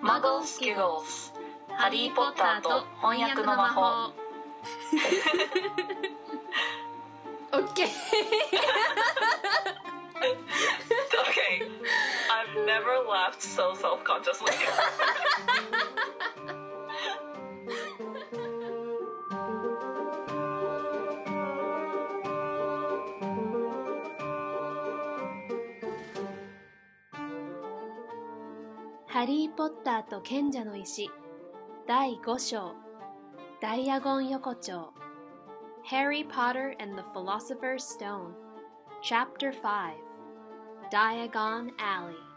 マゴスキゴスハリー・ポッターと翻訳の魔法オッケー Okay I've never laughed so self-consciously「 ポッターと賢者の石」第5章「ダイヤゴン横丁」「ハリー・ポッター and the Philosopher's」「5」ダイアゴン・アリー」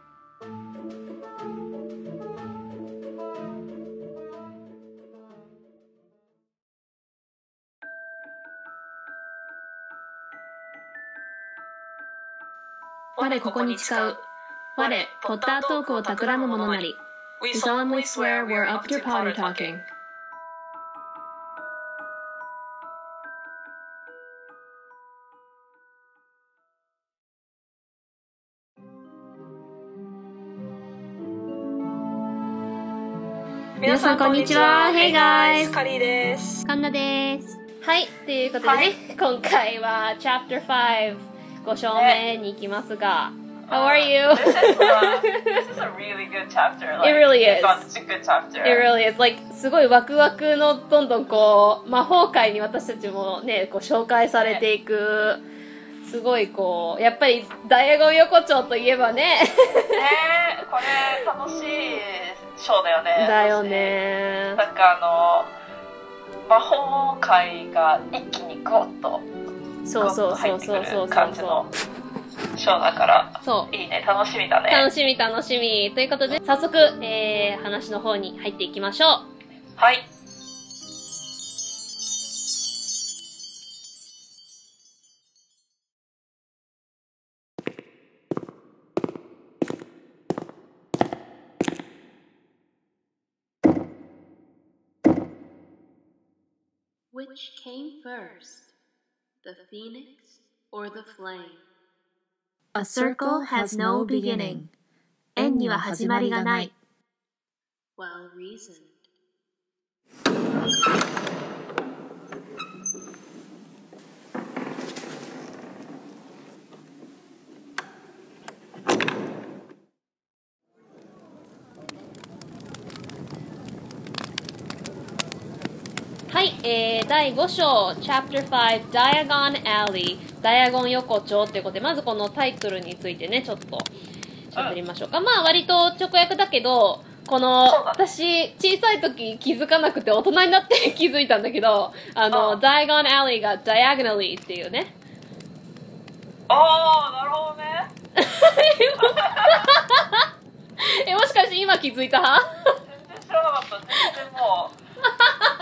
我ここに使う。我ポッタートークを企むものなり。We solemnly swear we're up to Potter talking 皆さんこんにちは Hey guys カリーです神田ですはいということでね、はい今回は Chapter 5 5章目に行きますが、How are you? This is, a, this is a really good chapter. Like, It really is. such a good chapter. It really is like すごいワクワクのどんどんこう魔法界に私たちもねこう紹介されていくすごいこうやっぱりダイアゴン横丁といえばねねえこれ楽しいショーだよね。だよねなんかあの魔法界が一気にグッとそうそうそうそうそう感じのショーだからそういいね楽しみだね。楽しみ楽しみということで早速、えー、話の方に入っていきましょうはい。Which came first, the phoenix or the flame? A circle has no beginning. 円には始まりがない。 Well reasoned. えー、第5章 Chapter 5 Diagon Alley ダイアゴン横丁ということでまずこのタイトルについてねちょっと喋りましょうか、まあ割と直訳だけどこの私小さい時気づかなくて大人になって 気づいたんだけどあのうん。Diagon Alley が Diagonally っていうね。ああなるほどね。えもしかして今気づいた？派全然知らなかった。全然もう。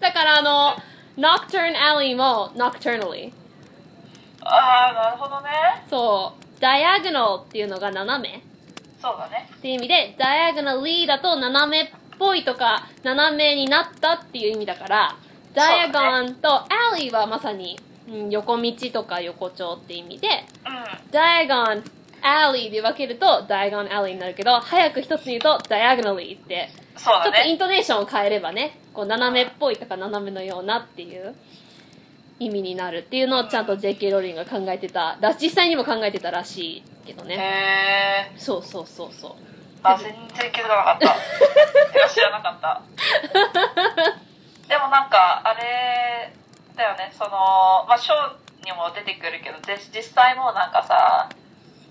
だからあの Nocturne Alley も Nocturnally ああなるほどね。そう Diagonal っていうのが斜めそうだね。っていう意味で diagonally だと斜めっぽいとか斜めになったっていう意味だからそうだね diagon と alley はまさに、うん横道とか横丁って意味でうん。diagon alley で分けると diagon alley になるけど早く一つに言うと diagonally ってそうだちょっとインね。トネーションを変えればねこう斜めっぽいとか斜めのようなっていう意味になるっていうのをちゃんと JK ローリングが考えてたら実際にも考えてたらしいけどねへえ。そうそうそうそうあ全然気づかなかった。知らなかった。でもなんかあれだよねそのまあショーにも出てくるけどで実際もなんかさ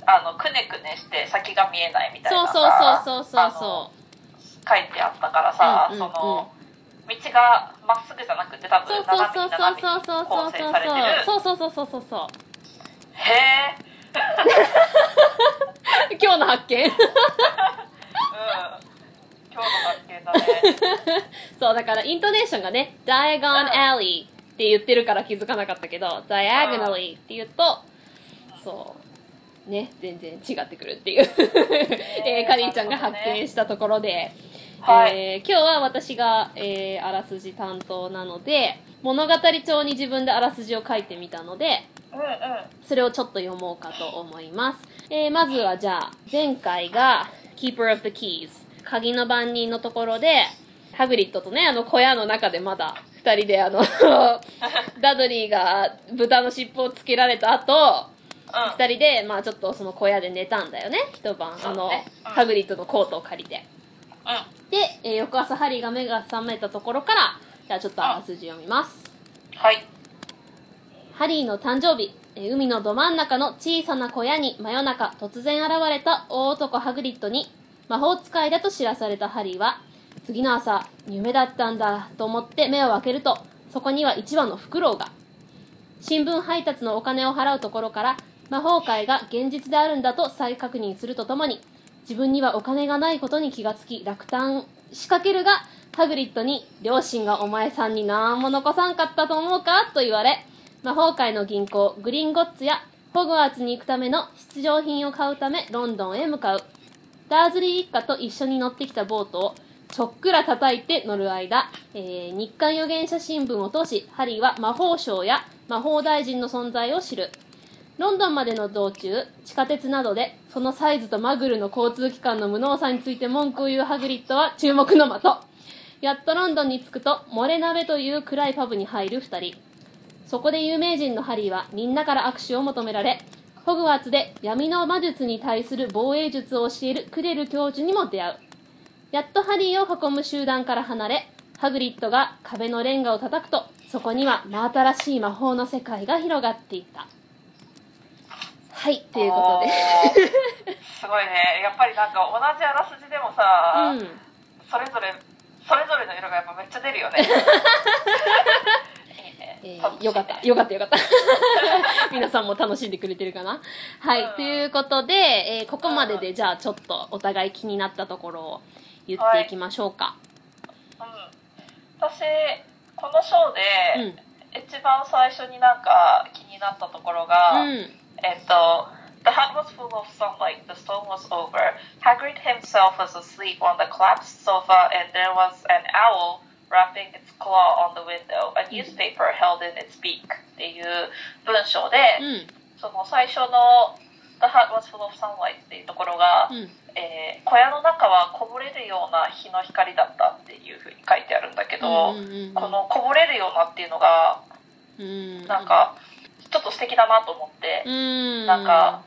あのくねくねして先が見えないみたいそうなさそうそうそうそうあのそう書いてあったからさ、うんうんうんその道がまっすぐじゃなくて多分そうそう斜めにそうそう斜めそうそうそうに構成されてるそうそうそうそうそうそうへえ今日の発見うん今日の発見だねそうだからイントネーションがね Diagon Alley って言ってるから気づかなかったけど Diagonally って言うとそうね全然違ってくるっていう、えーカリーちゃんが発見したところで、はいえー今日は私が、えーあらすじ担当なので物語帳に自分であらすじを書いてみたのでうんうんそれをちょっと読もうかと思います。えーまずはじゃあ、前回が Keeper of the Keys。鍵の番人のところで、ハグリッドとね、あの小屋の中でまだ二人であの、ダドリーが豚の尻尾をつけられた後、うん二人で、まあちょっとその小屋で寝たんだよね、一晩。あのハグリッドのコートを借りて。うんで、えー翌朝ハリーが目が覚めたところから、じゃあちょっとあらすじ読みます。はいハリーの誕生日、えー海のど真ん中の小さな小屋に真夜中突然現れた大男ハグリッドに魔法使いだと知らされたハリーは、次の朝、夢だったんだと思って目を開けると、そこには一羽のフクロウが。新聞配達のお金を払うところから、魔法界が現実であるんだと再確認するとともに、自分にはお金がないことに気がつき落胆しかけるが、ハグリッドに、両親がお前さんに何も残さんかったと思うかと言われ、魔法界の銀行、グリーンゴッツや、ホグワーツに行くための出場品を買うため、ロンドンへ向かう。ダーズリー一家と一緒に乗ってきたボートを、ちょっくら叩いて乗る間、えー日刊預言者新聞を通し、ハリーは魔法省や魔法大臣の存在を知る。ロンドンまでの道中、地下鉄などで、そのサイズとマグルの交通機関の無能さについて文句を言うハグリッドは注目の的。やっとロンドンに着くと、モレ鍋という暗いパブに入る二人。そこで有名人のハリーはみんなから握手を求められ、ホグワーツで闇の魔術に対する防衛術を教えるクレル教授にも出会う。やっとハリーを囲む集団から離れ、ハグリッドが壁のレンガを叩くと、そこには真新しい魔法の世界が広がっていった。はい、ということで。すごいねやっぱりなんか同じあらすじでもさ、うん。それぞれそれぞれの色がやっぱめっちゃ出るよね よかった、よかった、よかった。皆さんも楽しんでくれてるかな？はい、うんということで、えーここまでで、じゃあちょっとお互い気になったところを言っていきましょうか。うん、私このショーで、うん。一番最初になんか気になったところが、うん。えっと The hut was full of sunlight, the storm was over. Hagrid himself was asleep on the collapsed sofa, and there was an owl wrapping its claw on the window, a newspaper held in its beak. っていう文章で、うん。その最初の The hut was full of sunlight っていうところが、うん。えー小屋の中はこぼれるような日の光だったっていうふうに書いてあるんだけど、うんうんうんうんこのこぼれるようなっていうのがうん。なんかちょっと素敵だなと思って、うん。なんか、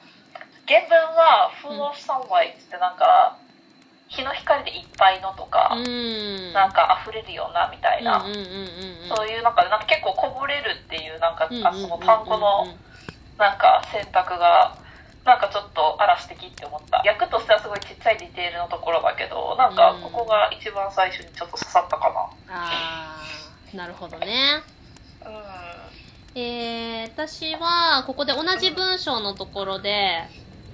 原文は full of sunlight ってなんか日の光でいっぱいのとか、うん。なんか溢れるようなみたいな。そういうなんかなんか結構こぼれるっていうなんか、あその単語のなんか選択がなんかちょっとあら素敵って思った役としてはすごいちっちゃいディテールのところだけどなんかここが一番最初にちょっと刺さったかあー、なるほどね。なうんえー、私は、ここで同じ文章のところで、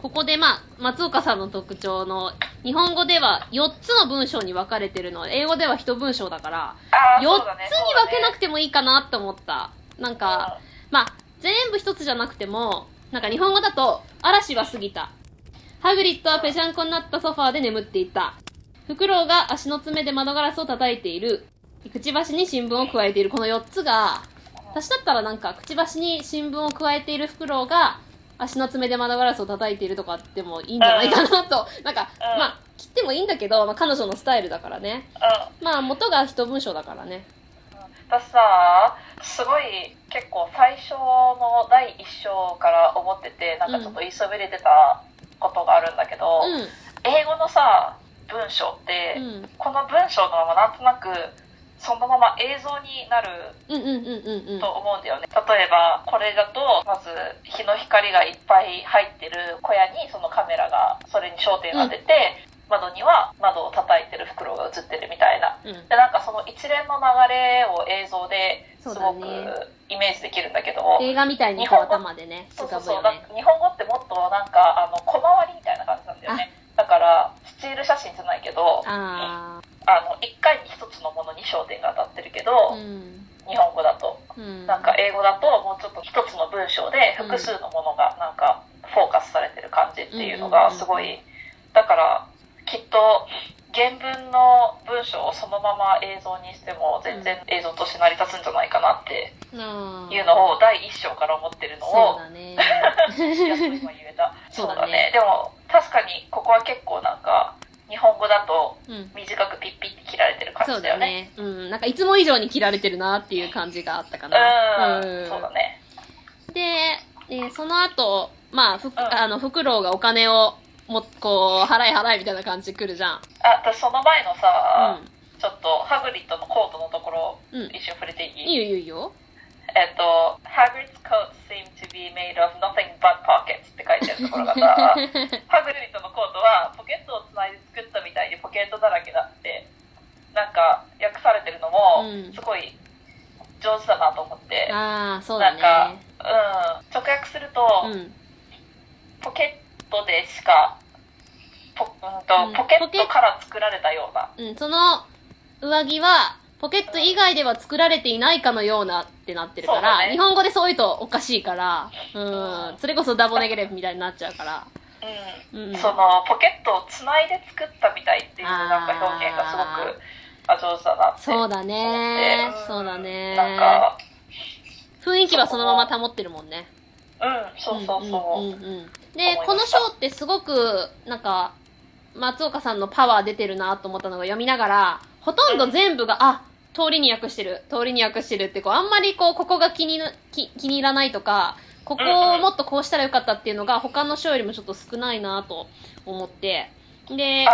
ここでまあ、松岡さんの特徴の、日本語では4つの文章に分かれてるの、英語では1文章だから、4つに分けなくてもいいかなって思った。なんか、まあ、全部1つじゃなくても、なんか日本語だと、嵐は過ぎた。ハグリッドはぺちゃんこになったソファーで眠っていた。フクロウが足の爪で窓ガラスを叩いている。くちばしに新聞を加えている。この4つが、私だったらなんか、くちばしに新聞を加えているフクロウが、足の爪で窓ガラスを叩いているとかでもいいんじゃないかなと。なんか、うんまあ、切ってもいいんだけど、まあ、彼女のスタイルだからね。うんまあ、元が一文章だからね。私さすごい結構最初の第一章から思っててなんかちょっと言いそびれてたことがあるんだけど、うん。英語のさ文章って、うん。この文章のままなんとなくそのまま映像になるうんうんうんうんうん。と。思うんだよね。例えばこれだとまず日の光がいっぱい入ってる小屋にそのカメラがそれに焦点を当てて、窓には窓を叩いてる袋が映ってるみたいな。うん。でなんかその一連の流れを映像ですごくねイメージできるんだけど映画みたいにこう頭でね、そうそう。日本語ってもっとなんかあの小回りみたいな感じなんだよね。だからスチール写真じゃないけどああの1回に1つのものに焦点が当たってるけど、ー。うん。日本語だとうん。なんか英語だともうちょっと1つの文章で複数のものがなんかフォーカスされてる感じっていうのがすごいだからきっと原文の文章をそのまま映像にしても全然映像として成り立つんじゃないかなっていうのを第一章から思ってるのをそうだね。言えたそうだねでも確かにここは結構なんか日日本語だとうん。短くピッピって切られてる感そうじだよね。だよね。うん。なんかいつも以上に切られてるなっていう感じがあったかな。うん、そうだね。で、えーその後、まあ、ふんあの、フクロウがお金をも、こう、払い払いみたいな感じで来るじゃん。あ、私その前のさ、うちょっとハグリッドのコートのところ、うん一瞬触れていい？ん。いいよいいよいいよ。えっと、Hagrid's coat seemed to be made of nothing but pockets って書いてあるところがさ、ハグリッドのコートはポケットをつないで作ったみたいにポケットだらけだって、なんか訳されてるのもうん、すごい上手だなと思って。ああ、そうだなんかね。、うん、直訳すると、うん。ポケットでしか、ポ,、うんとうんポケットから作られたような。うん、その上着は、ポケット以外では作られていないかのようなってなってるから、ね。日本語でそういうとおかしいから、うん、それこそダボネゲレフみたいになっちゃうから。うん。うん。そのポケットをつないで作ったみたいっていうなんか表現がすごくあ上手だなってそうだね。思って。そうだね。なんか雰囲気はそのまま保ってるもんね。うんそうそうそう、んんうんうん。で、このショーってすごく、なんか、松岡さんのパワー出てるなと思ったのが読みながら、ほとんど全部が、あ、通りに訳してる、通りに訳してるって、こう、あんまりこう、ここが気にな気気に入らないとか、ここをもっとこうしたらよかったっていうのが、他のショーよりもちょっと少ないなと思って、で、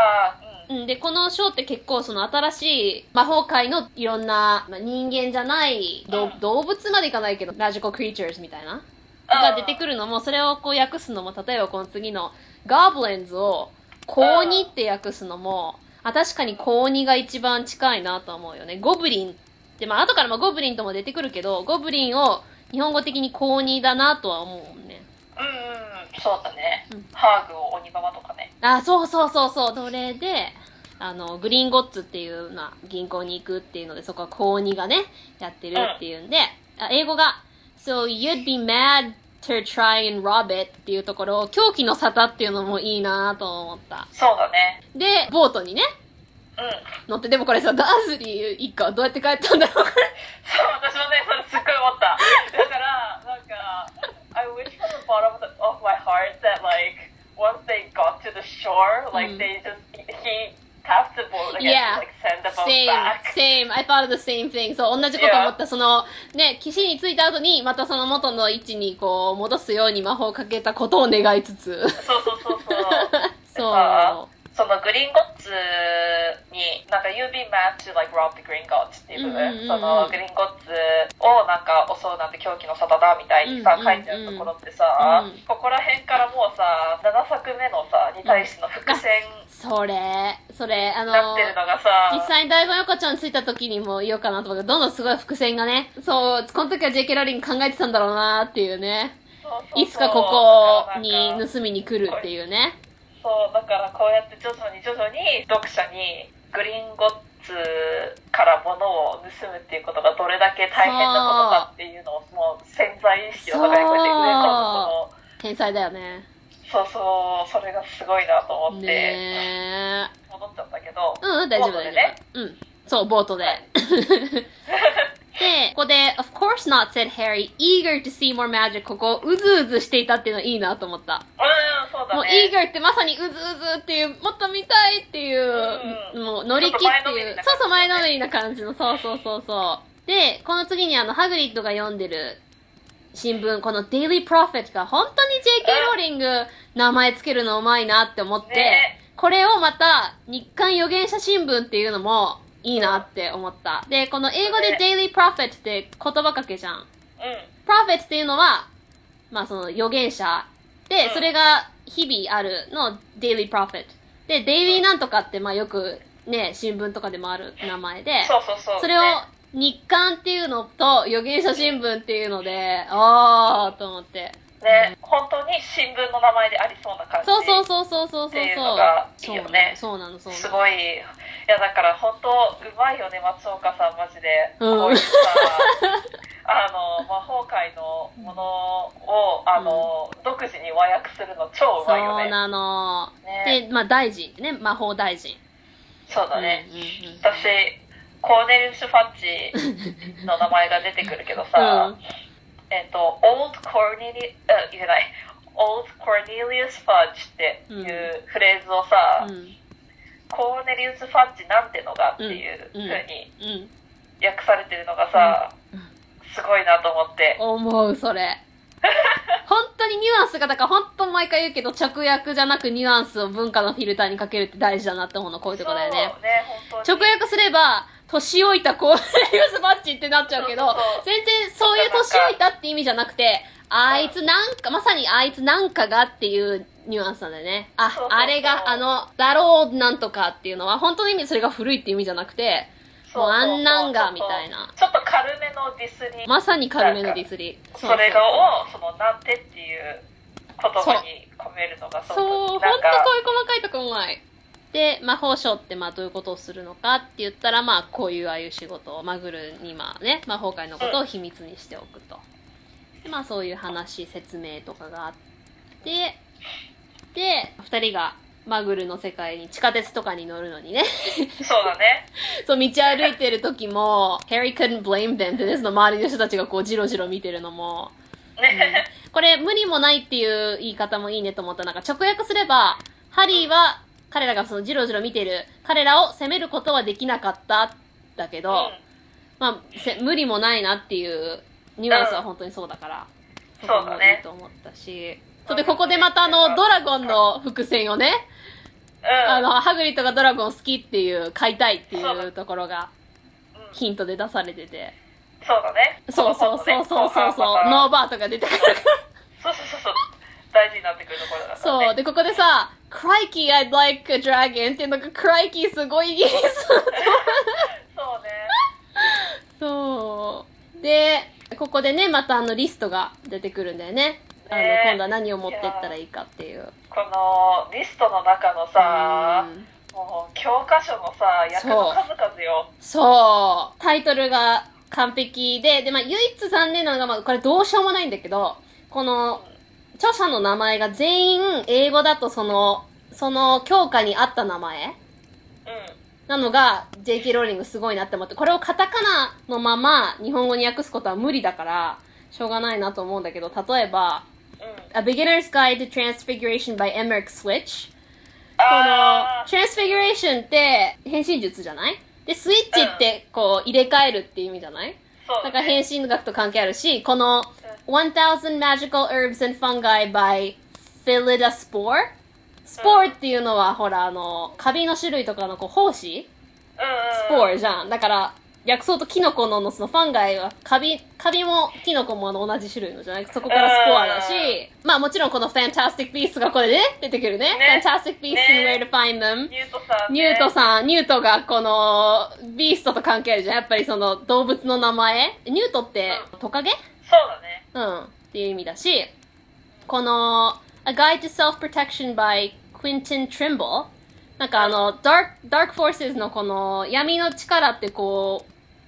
うん。うん、で、このショーって結構その新しい魔法界のいろんな、まあ、人間じゃない、動物までいかないけど、マジカルクリーチャーズみたいな、が出てくるのも、それをこう訳すのも、例えばこの次のゴブリンズを高2って訳すのも、あ、確かに高2が一番近いなと思うよね。ゴブリンって、まあ後からまあゴブリンとも出てくるけど、ゴブリンを日本語的に高2だなとは思うもんね。うんうんそうだね、うんハーグを鬼ババとかねあ、そうそうそうそう。それで、あの、グリーンゴッツっていうな銀行に行くっていうので、そこは高2がね、やってるっていうんで、あ英語が、So you'd be mad to try and rob it っていうところを、狂気の沙汰っていうのもいいなと思った。そうだね。で、ボートにね、うん。乗って、でもこれさ、ダーズリー一家はどうやって帰ったんだろう。そう私もねそれすっごい思った。だからなんか I wish from the bottom of, my heart that like once they got to the shore like うん they just he same I thought of the そう同じこと思った。そのね騎に着いた後にまたその元の位置にこう戻すように魔法をかけたことを願いつつ。そう。そのグリーンゴッツになんか You've been mad to like rob the green gods っていう部分、そのグリーンゴッツをなんか襲うなんて狂気の沙汰だみたいにさ、書いてあるところってさ、うん。ここら辺からもうさ7作目のさに対しての伏線それ、それ、あの、なってるのがさ、実際に大悟横丁に着いた時にも言おうかなと思うけど、どんどんすごい伏線がね、そう、この時は JK ローリング考えてたんだろうなっていうね。そうそうそう。いつかここに盗みに来るっていうね。そうだからこうやって徐々に徐々に読者にグリーンゴッツから物を盗むっていうことがどれだけ大変なことかっていうのをもう潜在意識の中にこうやって植え込むこ天才だよね。のそうそうそれがすごいなと思って、ね戻っちゃったけど、え。うん、大丈夫大丈ボートでね夫。うん。そう、ボートで。で、ここで、of course not, said Harry, eager to see more magic. ここ、うずうずしていたっていうのいいなと思った。うんそうだもう、ね eager ってまさにうずうずっていう、もっと見たいっていう、うんもう乗り気っていう、ちょっと前のめりな感じそうそう前のめりな感じの、そうそうそうそう。で、この次にあの、ハグリッドが読んでる新聞、この Daily Prophet が本当に JK ローリング名前つけるのうまいなって思って、ねこれをまた日刊預言者新聞っていうのもいいなって思った。で、この英語でね Daily Prophet って言葉かけじゃん。うん Prophet っていうのは、まあその預言者。で、うんそれが日々あるの Daily Prophet。で、Daily なんとかってまあよくね、新聞とかでもある名前で、そうそうそうそれをね日刊っていうのと預言者新聞っていうので、あーと思って。ね、本当に新聞の名前でありそうな感じそうそうそうそうそうそうそう。っていうそうなの、そうなの。すごいいやだから本当うまいよね松岡さんマジで、うん。こういうさ あの魔法界のものをあの、独自に和訳するの超うそまいよね。うなの。ね。で、まあ大臣ね、魔法大臣。そうだね、うんうんうん私コーネリウス・ファッチの名前が出てくるけどさ、うん。えっと Old Cornelius あ言えない。Old Cornelius Fudge っていうフレーズをさ、うんコーネリウス・ファッジなんてのがっていう風にうん。訳されてるのがさ、うんすごいなと思って。思う、それ。本当にニュアンスが、だから本当毎回言うけど、直訳じゃなくニュアンスを文化のフィルターにかけるって大事だなって思うの、こういうとこだよね。ね。直訳すれば、年老いたコーネリウスバッチってなっちゃうけどそうそうそう、全然そういう年老いたって意味じゃなくて、あいつなんか、まさにあいつなんかがっていうニュアンスなんだよね。あそうそう、そうあれが、あの、だろうなんとかっていうのは、本当の意味でそれが古いっていう意味じゃなくて、そうあんなんがみたいなちょっと軽めのディスり。まさに軽めのディスり。それがを、その、なんてっていう言葉に込めるのがそう、ほんとこういう細かいとこうまい。で、魔法省ってまあどういうことをするのかって言ったら、まあこういうああいう仕事を、マグルにまあね、魔法界のことを秘密にしておくと。で、まあそういう話、説明とかがあって、で、二人がマグルの世界に地下鉄とかに乗るのにね、そうだね。そう道歩いてる時も、Harry couldn't blame them ってね、その周りの人たちがこうジロジロ見てるのも、ね。これ無理もないっていう言い方もいいねと思った。なんか直訳すれば、ハリーは彼らがそのジロジロ見てる彼らを責めることはできなかっただけど、うんまあせ無理もないなっていうニュアンスは本当にそうだから、うんこもそうだねいいと思ったし、それでここでまたあのドラゴンの伏線をね、うん。あの、ハグリッドがドラゴン好きっていう、飼いたいっていうところがうんヒントで出されてて、そうだね。そうそうそうそうそうそう、ノーバーとか出てくる。そうそうそうそう。大事になってくるところだから、ね。そう。で、ここでさ、Crikey, I'd like a dragon っていうのが、Crikey すごいイギリスそうね。そう。で、ここでね、またあのリストが出てくるんだよね。あの、ね今度は何を持ってったらいいかっていう。このリストの中のさ、うんもう教科書のさ、役の数々よ。そう。タイトルが完璧で、で、まあ、唯一残念なのが、まあ、これどうしようもないんだけど、この、著者の名前が全員英語だとその、その教科に合った名前うん。なのが、J.K. ローリングすごいなって思って、これをカタカナのまま日本語に訳すことは無理だから、しょうがないなと思うんだけど、例えば、うん。A Beginner's Guide to Transfiguration by Emmerich Switch。こあの、Transfiguration って変身術じゃない？で、スイッチってこう入れ替えるっていう意味じゃない？そうなんか変身学と関係あるし、この1000 Magical Herbs and Fungi by Philidaspore? スポーっていうのは、ほら、あの、カビの種類とかのこう胞子？うんうん。スポーじゃん。だから、薬草とキノコののそのファンガイは、カビ、カビもキノコもあの同じ種類のじゃない？そこからスポアだし、まあもちろんこの Fantastic Beasts がこれで、ね、出てくるね。ね Fantastic Beasts ね and Where to Find Them. ニュートさん、ニュートさん、ニュートがこの、ビーストと関係あるじゃん。やっぱりその動物の名前。ニュートってトカゲ？そうだね。うん。っていう意味だし、この、A Guide to Self-Protection by Quentin Trimble。なんかあの、Dark, Dark Forces のこの闇の力ってこ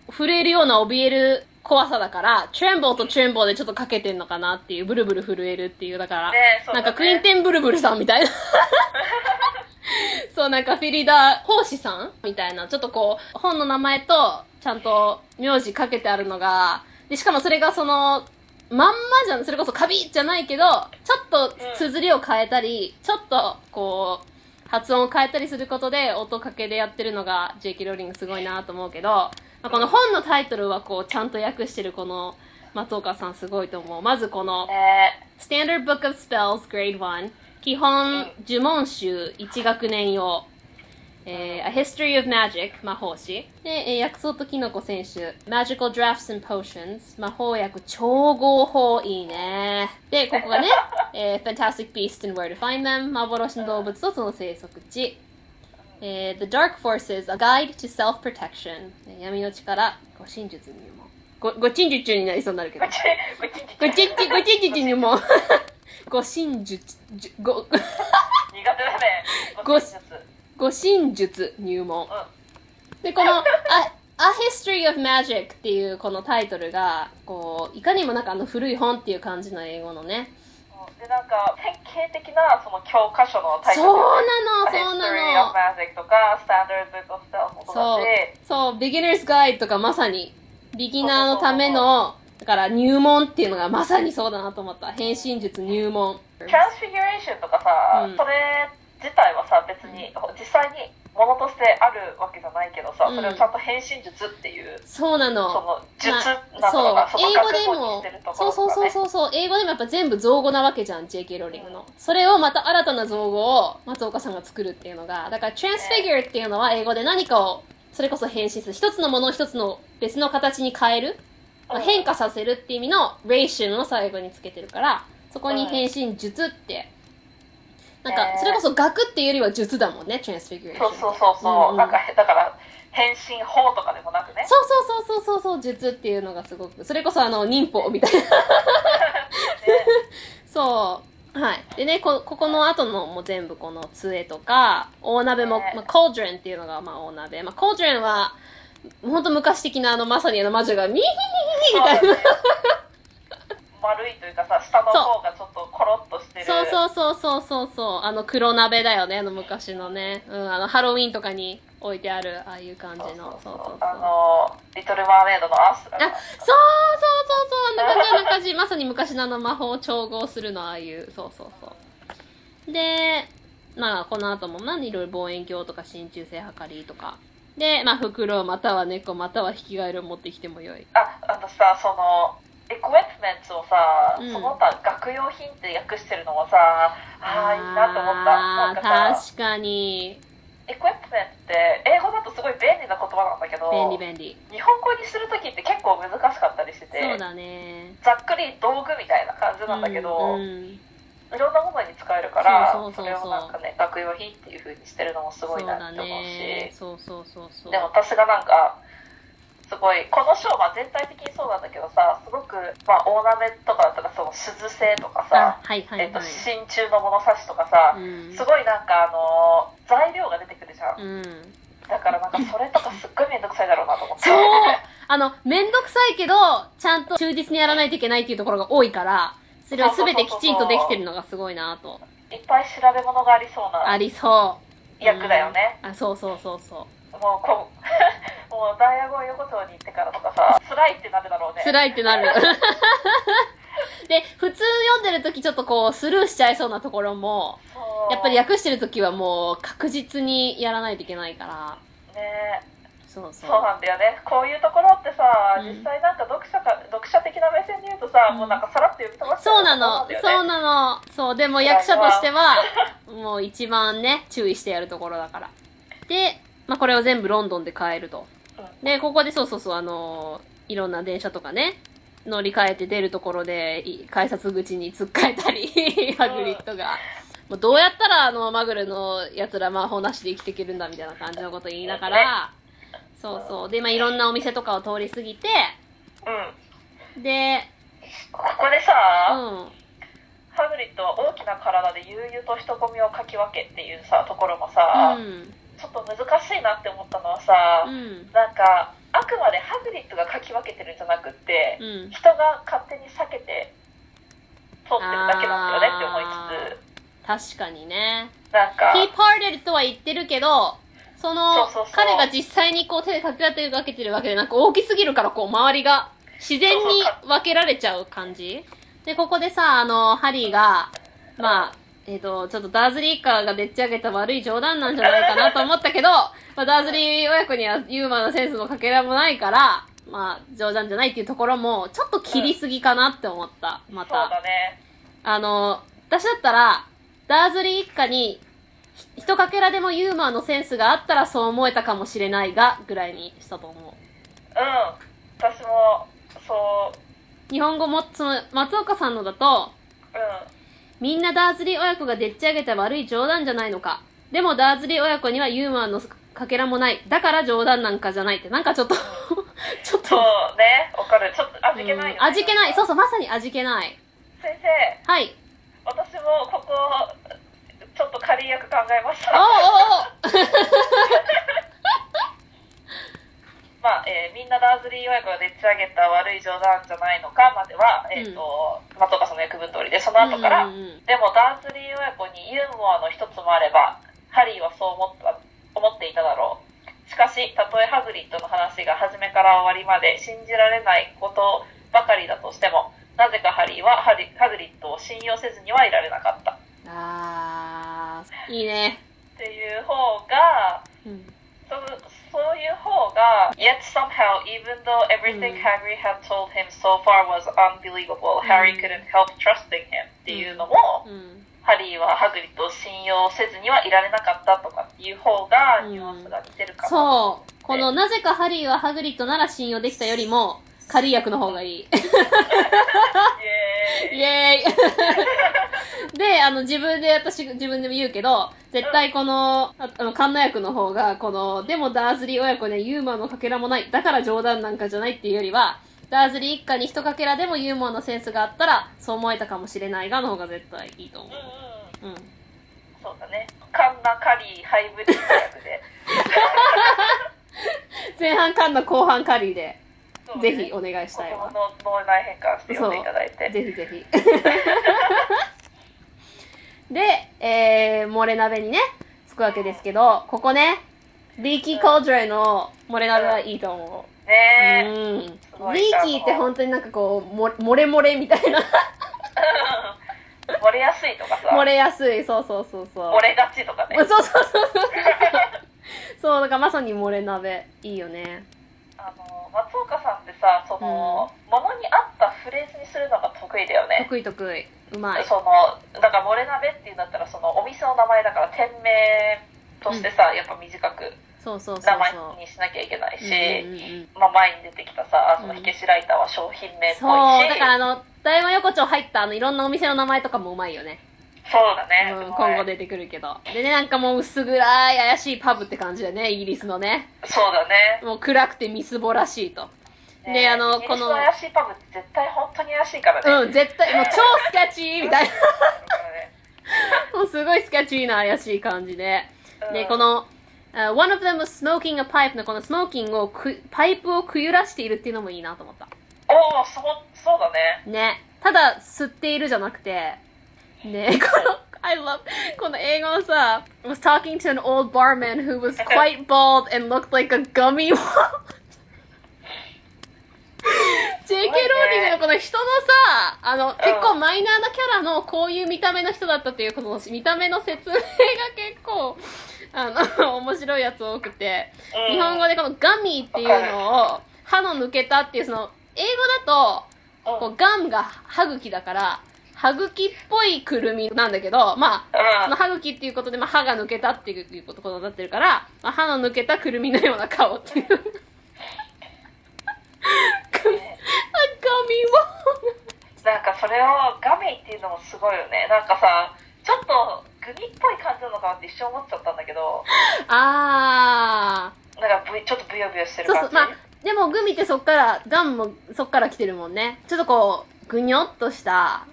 う、震えるような怯える怖さだから、Tremble と Tremble でちょっとかけてんのかなっていう、ブルブル震えるっていう、だから、ねねなんかクインテンブルブルさんみたいな。そう、なんかフィリダ奉仕さんみたいな、ちょっとこう、本の名前と、ちゃんと名字かけてあるのが、で、しかもそれがその、まんまじゃん、それこそカビじゃないけど、ちょっと綴りを変えたり、ちょっとこう、発音を変えたりすることで音かけでやってるのが J.K. ローリングすごいなと思うけど、まあ、この本のタイトルはこう、ちゃんと訳してるこの松岡さんすごいと思う。まずこの、ね Standard Book of Spells Grade 1基本呪文集1学年用、えー A History of Magic 魔法史で、えー薬草とキノコ選手 Magical Drafts and Potions 魔法薬調合法いいねでここがね、えー Fantastic Beasts and Where to Find Them 幻の動物とその生息地えー The Dark Forces A Guide to Self-Protection ね闇の力護身術入門ごご鎮術になりそうになるけどごちんち、ごちんちちにも、ご神術、ご、苦手だね。ごごち術ご神術入門。うん。で、この、A, A History of Magic っていうこのタイトルが、こう、いかにもなんかあの古い本っていう感じの英語のね。で、なんか、典型的な、その教科書のタイトル。そうなの、そう History な of の。Magic とか、Standard Book of Spells もそうそう Beginner's Guide とかまさに、ビギナーのための、だから入門っていうのがまさにそうだなと思った。変身術入門。Transfiguration とかさ、うんそれっ自体はさ別に実際にものとしてあるわけじゃないけどさ、うんそれをちゃんと変身術っていうそうなその。の術まなあそうのが、その英語でもそうそうそうそうそう、英語でもやっぱ全部造語なわけじゃん、J.K. ローリングの。それをまた新たな造語を松岡さんが作るっていうのが、だから transfigure っていうのは英語で何かを、それこそ変身する。一つのものを一つの別の形に変える。まあうん変化させるっていう意味の ration の最後につけてるから、そこに変身術って、なんか、それこそ学っていうよりは術だもんね、transfiguration。そうそうそうそう、うんうんなんかだから変身法とかでもなくねそうそうそうそうそうそう、術っていうのがすごく、それこそあの、忍法みたいな。ねそう。はい。でね、こ、ここの後のも全部この杖とか、大鍋も、ねまあ、コードレンっていうのが、まあ、大鍋。まあ、コードレンは、本当昔的なあの、まさにあの魔女が、ミヒヒヒヒみたいな。丸いというかさ下の方がちょっとコロッとしてるそうそうそうそうそうそう。あの黒鍋だよね、あの昔のね。うん、あの、ハロウィンとかに置いてある、ああいう感じの。そうそうそう。あのリトル・マーメイドのアースラあ、そうそうそうそう、あんな感じ、あんな感じ。まさに昔のあの魔法を調合するの、ああいう、そうそうそう。で、まあ、この後も、まあ、いろいろ望遠鏡とか真鍮製測りとか。で、まあ、袋または猫または引き換えを持ってきてもよい。ああのさそのエクイプメンツをさ、うんその他学用品って訳してるのもさああいいなと思ったなんかさ確かに。エクイプメンツって英語だとすごい便利な言葉なんだけど便利便利。日本語にするときって結構難しかったりしててそうだね。ざっくり道具みたいな感じなんだけど、うんうんいろんなものに使えるからそれをなんかね学用品っていう風にしてるのもすごいなって思うしね。そうそうそうそう。でも私がなんかすごいこのショーは全体的にそうなんだけどさすごく、まあ、オーナメとかだったらその鈴製とかあさ、はいはいはい。えっと真鍮の物差しとかさ、うんすごいなんかあの材料が出てくるじゃん、うん。だからなんかそれとかすっごいめんどくさいだろうなと思ってそうあの、めんどくさいけど、ちゃんと忠実にやらないといけないっていうところが多いから、それをすべてきちんとできてるのがすごいなと。いっぱい調べ物がありそうなありそう。役だよね、うん。あ、そうそうそうそう。もうこう もうダイヤゴン横丁に行ってからとかさ辛いってなるだろうね。辛いってなる。で、普通読んでる時ちょっとこう、スルーしちゃいそうなところも、やっぱり訳してる時はもう確実にやらないといけないから、ね。そうそう。そうなんだよね。こういうところってさ、うん。実際なんか読者か読者的な目線で言うとさ、うん。もうなんかさらっと読み飛ばしちゃそうなの、そうなの。そう、でも役者としては、もう一番ね、注意してやるところだから。で、まあこれを全部ロンドンで買えると。で、ここでそうそうそう、あのーいろんな電車とかね、乗り換えて出るところで、い改札口に突っかえたり、ハグリッドが。もうどうやったらあの、マグルの奴ら魔法なしで生きていけるんだみたいな感じのこと言いながら、そうそう。で、まあいろんなお店とかを通り過ぎて、うんで、ここでうさ、ん。ハグリッドは大きな体で悠々と人混みをかき分けっていうさところもさ、うん。ちょっと難しいなって思ったのはさ、うん。なんかあくまでハグリッドがかき分けてるんじゃなくって、うん。人が勝手に避けて通ってるだけなんだよねって思いつ確かにね。つなんか He parted とは言ってるけど、その、彼が実際にこう手でかけて分けてるわけでなく、大きすぎるからこう周りが自然に分けられちゃう感じで、ここでさ、あの、ハリーが、まあ、えっ、と、ちょっとダーズリー一家がでっち上げた悪い冗談なんじゃないかなと思ったけど、まあ、ダーズリー親子にはユーマのセンスのかけらもないから、まあ、冗談じゃないっていうところも、ちょっと切りすぎかなって思った。まそうた。だねあの、私だったら、ダーズリー一家に、ひ一かけらでもユーモアのセンスがあったらそう思えたかもしれないが、ぐらいにしたと思う。うん私もそう日本語も、その、松岡さんのだと、うんみんなダーズリー親子がでっち上げた悪い冗談じゃないのか。でもダーズリー親子にはユーモアのかけらもない。だから冗談なんかじゃないって。なんかちょっと ちょっと。そうねわかるちょっと味気ないよ、ねうん味気ない。そうそう、まさに味気ない。先生はい。私もここちょっと仮役考えましおたうおうおう まあ、えーみんなダーズリー親子がでっち上げた悪い冗談じゃないのかまでは、えっ、と、松岡さんの役分通りで、その後から、うんうんうんでもダーズリー親子にユーモアの一つもあれば、ハリーはそう思った、思っていただろう。しかし、たとえハグリッドの話が初めから終わりまで信じられないことばかりだとしても、なぜかハリーはハリハグリッドを信用せずにはいられなかった。ああーいいね。っていう方がうん。そそういう方が Yet somehow even though everything うん Harry had told him so far was unbelievable、うん Harry couldn't help trusting him っていうのも、うん。ハリーはハグリッドを信用せずにはいられなかったとかっていう方がニュアンスが似てるかな、そう。この、なぜかハリーはハグリッドなら信用できたよりも、軽い役の方がいい。イエーイイエーイで、あの、自分で、私、自分でも言うけど、絶対この、ああの、カンナ役の方が、この、でもダーズリー親子にはユーモアのかけらもない。だから冗談なんかじゃないっていうよりは、ダーズリー一家に一かけらでもユーモアのセンスがあったら、そう思えたかもしれないが、の方が絶対いいと思うんうんう。うん。そうだねカンナカリーハイブリッド役で 前半カンナ、後半カリーで、ねぜひお願いしたい脳内変換して読んでいただいてぜひぜひ。で、えー、漏れ鍋にね、つくわけですけど、ここね、リーキー・コードレの漏れ鍋はいいと思う。ねえ、うん。リーキーって本当になんかこう、も漏れ漏れみたいな。漏れやすいとかさ漏れやすい。そうそうそうそう。漏れがちとかねそうそうそうそう。そう、だからまさに漏れ鍋。いいよね。あの松岡さんってさその、ものに合ったフレーズにするのが得意だよね得意得意。うまい。そのだから漏れ鍋っていうんだったらそのお店の名前だから店名としてさ、やっぱ短くそうそうそう名前。にしなきゃいけないし、うんうんうんまあ、前に出てきたさそのうん火消しライターは商品名っぽいし、そう、だからあの、大和横丁入ったあの、いろんなお店の名前とかもうまいよね。そうだね、うん、今後出てくるけど。でね、なんかもう薄暗い怪しいパブって感じだよね、イギリスのね。そうだねもう暗くてみすぼらしいと。ねで、あの、この、怪しいパブって絶対本当に怪しいからね、うん、絶対、もう超スキャッチーみたいな。もうすごいスキャッチーな怪しい感じで。で、この、uh, one of them was smoking a pipe のこのスモーキングをく、パイプをくゆらしているっていうのもいいなと思った。おおそうそうだねね。ただ、吸っているじゃなくて、ね、この、I love, この英語のさ、was talking to an old barman who was quite bald and looked like a gummy worm. J.K. ローリングのこの人のさ、あの、結構マイナーなキャラのこういう見た目の人だったっていう、この見た目の説明が結構、あの、面白いやつ多くて、うん日本語でこのガミーっていうのを、歯の抜けたっていう、その、英語だと、こうガムが歯茎だから、歯茎っぽいくるみなんだけど、まあ、その歯茎っていうことで、まあ、歯が抜けたっていうことになってるから、まあ、歯の抜けたくるみのような顔っていう。あ、ガミなんかそれをガミっていうのもすごいよねなんかさちょっとグミっぽい感じなのかなって一瞬思っちゃったんだけどもあなんかちょっとブヨブヨしてー。そうそう、る感じまあ、でもグミってそっから、ガムもそっから来てるもんね。ちょっとこう、ぐにょっとした、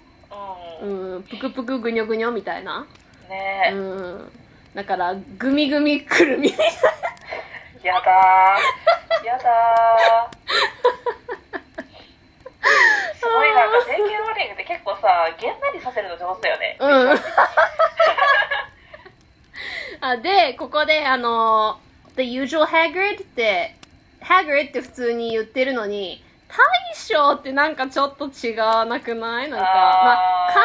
うんうん、ぷくぷくぐにょぐにょみたいな。ねえ、うん。だから、グミグミくるみみたいな。やだーやだーすごいなんか JK ローリングって結構さげんなりさせるの上手だよねうん。あ、で、ここで、あの、The usual Hagrid って、Hagrid って普通に言ってるのに、大将ってなんかちょっと違わなくない？なんか、まあ、漢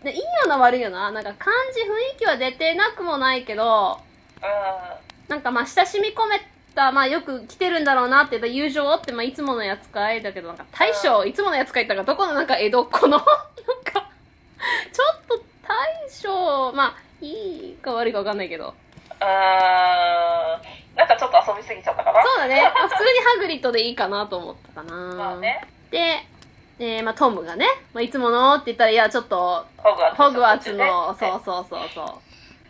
字は、ねいいような悪いよな。なんか漢字雰囲気は出てなくもないけど、うなんかまあ親しみ込めた、まあよく来てるんだろうなって言った友情ってまあいつものやつかいだけど、なんか大将、いつものやつかいったからどこのなんか江戸っ子の、なんか、ちょっと大将、まあいいか悪いかわかんないけど。んうんなんかちょっと遊びすぎちゃったかな？そうだね。まあ普通にハグリッドでいいかなと思ったかな。まあねで、えー、まあトムがね、まあいつものって言ったら、いやちょっと、ホグワーツの、ねそうそうそうそう。